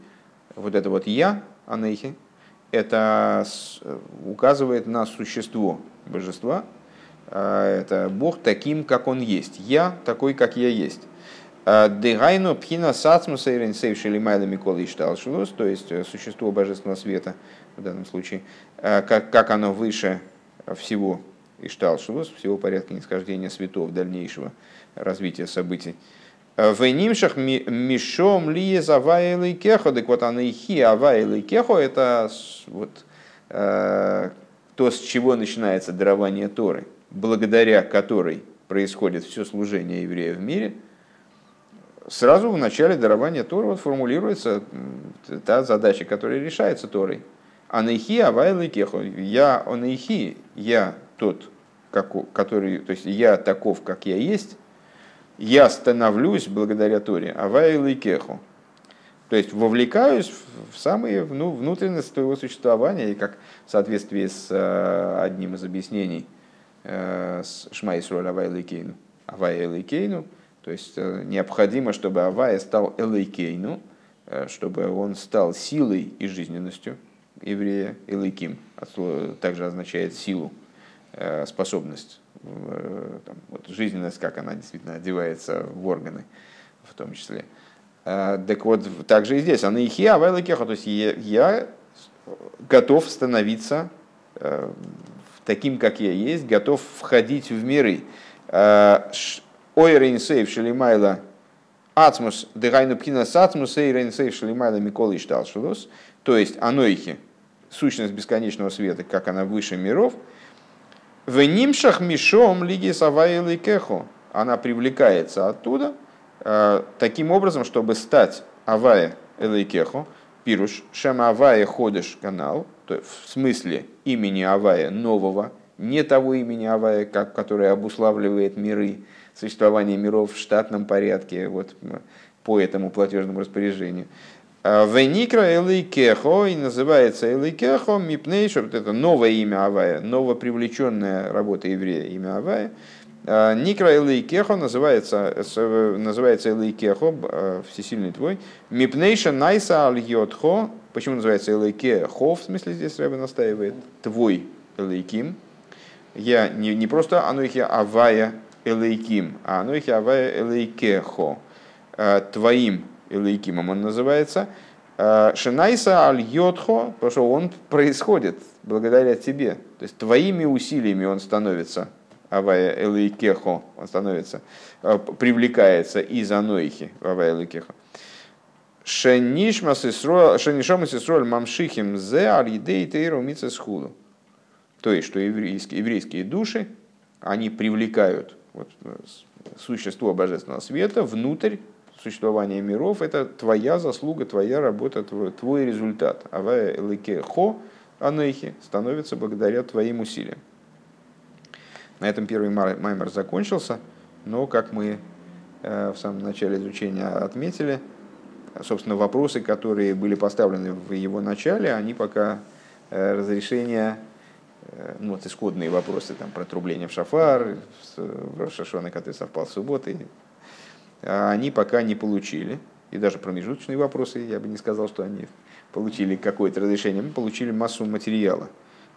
[SPEAKER 1] Вот это вот я, анайхи, это указывает на существо божества. А, это Бог таким, как Он есть. Я такой, как я есть. А, Дегайну пхина сацмуса и ренсейвшили майла микола и то есть э, существо божественного света в данном случае, а, как, как оно выше всего Ишталшилус, всего порядка нисхождения светов дальнейшего развития событий. В нимшах мишом ли завайлы кехо, так вот анайхи авайлы кехо, это вот э, то, с чего начинается дарование Торы, благодаря которой происходит все служение еврея в мире, сразу в начале дарования Торы вот формулируется та задача, которая решается Торой. Анайхи авайлы кехо. Я анайхи, я тот, который, то есть я таков, как я есть, я становлюсь благодаря Торе, авайлы кеху. То есть вовлекаюсь в самые ну, внутренности твоего существования, и как в соответствии с э, одним из объяснений э, с Шмайсроль Авай Кейну, Авай Кейну, то есть э, необходимо, чтобы Авай стал Элейкейну, э, чтобы он стал силой и жизненностью еврея, Элейким, также означает силу, э, способность там, вот, жизненность, как она действительно одевается в органы в том числе. Так вот, также и здесь. Она и хия, то есть я, готов становиться таким, как я есть, готов входить в миры. Ойрейн сейф шелимайла ацмус дыгайну пхина сацмус эйрейн сейф шелимайла микола ишталшулус. То есть анойхи, сущность бесконечного света, как она выше миров – в нимшах мишом лиги савайли кехо. Она привлекается оттуда таким образом, чтобы стать авая элейкехо, пируш, шем авая ходишь канал, то есть в смысле имени авая нового, не того имени авая, как, которое обуславливает миры, существование миров в штатном порядке, вот по этому платежному распоряжению. А, Веникра Элейкехо, и называется Элейкехо, Мипней, что это новое имя Авая, новопривлеченная работа еврея, имя Авая. А, Никра Элейкехо называется, называется Элейкехо, а, всесильный твой. Мипнейша Найса Аль Йотхо, почему называется Элейкехо, в смысле здесь Рэбе настаивает, твой Элейким. Я не, не просто Анухи Авая, элейким, а анохи авая элейкехо. Твоим элейкимом он называется. Шинайса аль йодхо, потому что он происходит благодаря тебе. То есть твоими усилиями он становится Авая Элейкехо, он становится, привлекается из Анойхи, Авая Элейкехо. Шенишмас Исроль Мамшихим Зе Алидей Тейру Мицесхуду. То есть, что еврейские, еврейские души, они привлекают вот, существо божественного света внутрь существования миров. Это твоя заслуга, твоя работа, твой, твой результат. Авая Элике Хо Анехи становится благодаря твоим усилиям. На этом первый маймер закончился, но, как мы э, в самом начале изучения отметили, собственно, вопросы, которые были поставлены в его начале, они пока э, разрешения, э, ну, вот исходные вопросы там, про трубление в шафар, в Рошашона, который совпал с субботой, они пока не получили. И даже промежуточные вопросы, я бы не сказал, что они получили какое-то разрешение. Мы получили массу материала,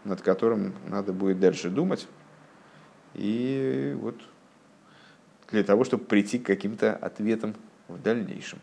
[SPEAKER 1] над которым надо будет дальше думать. И вот для того, чтобы прийти к каким-то ответам в дальнейшем.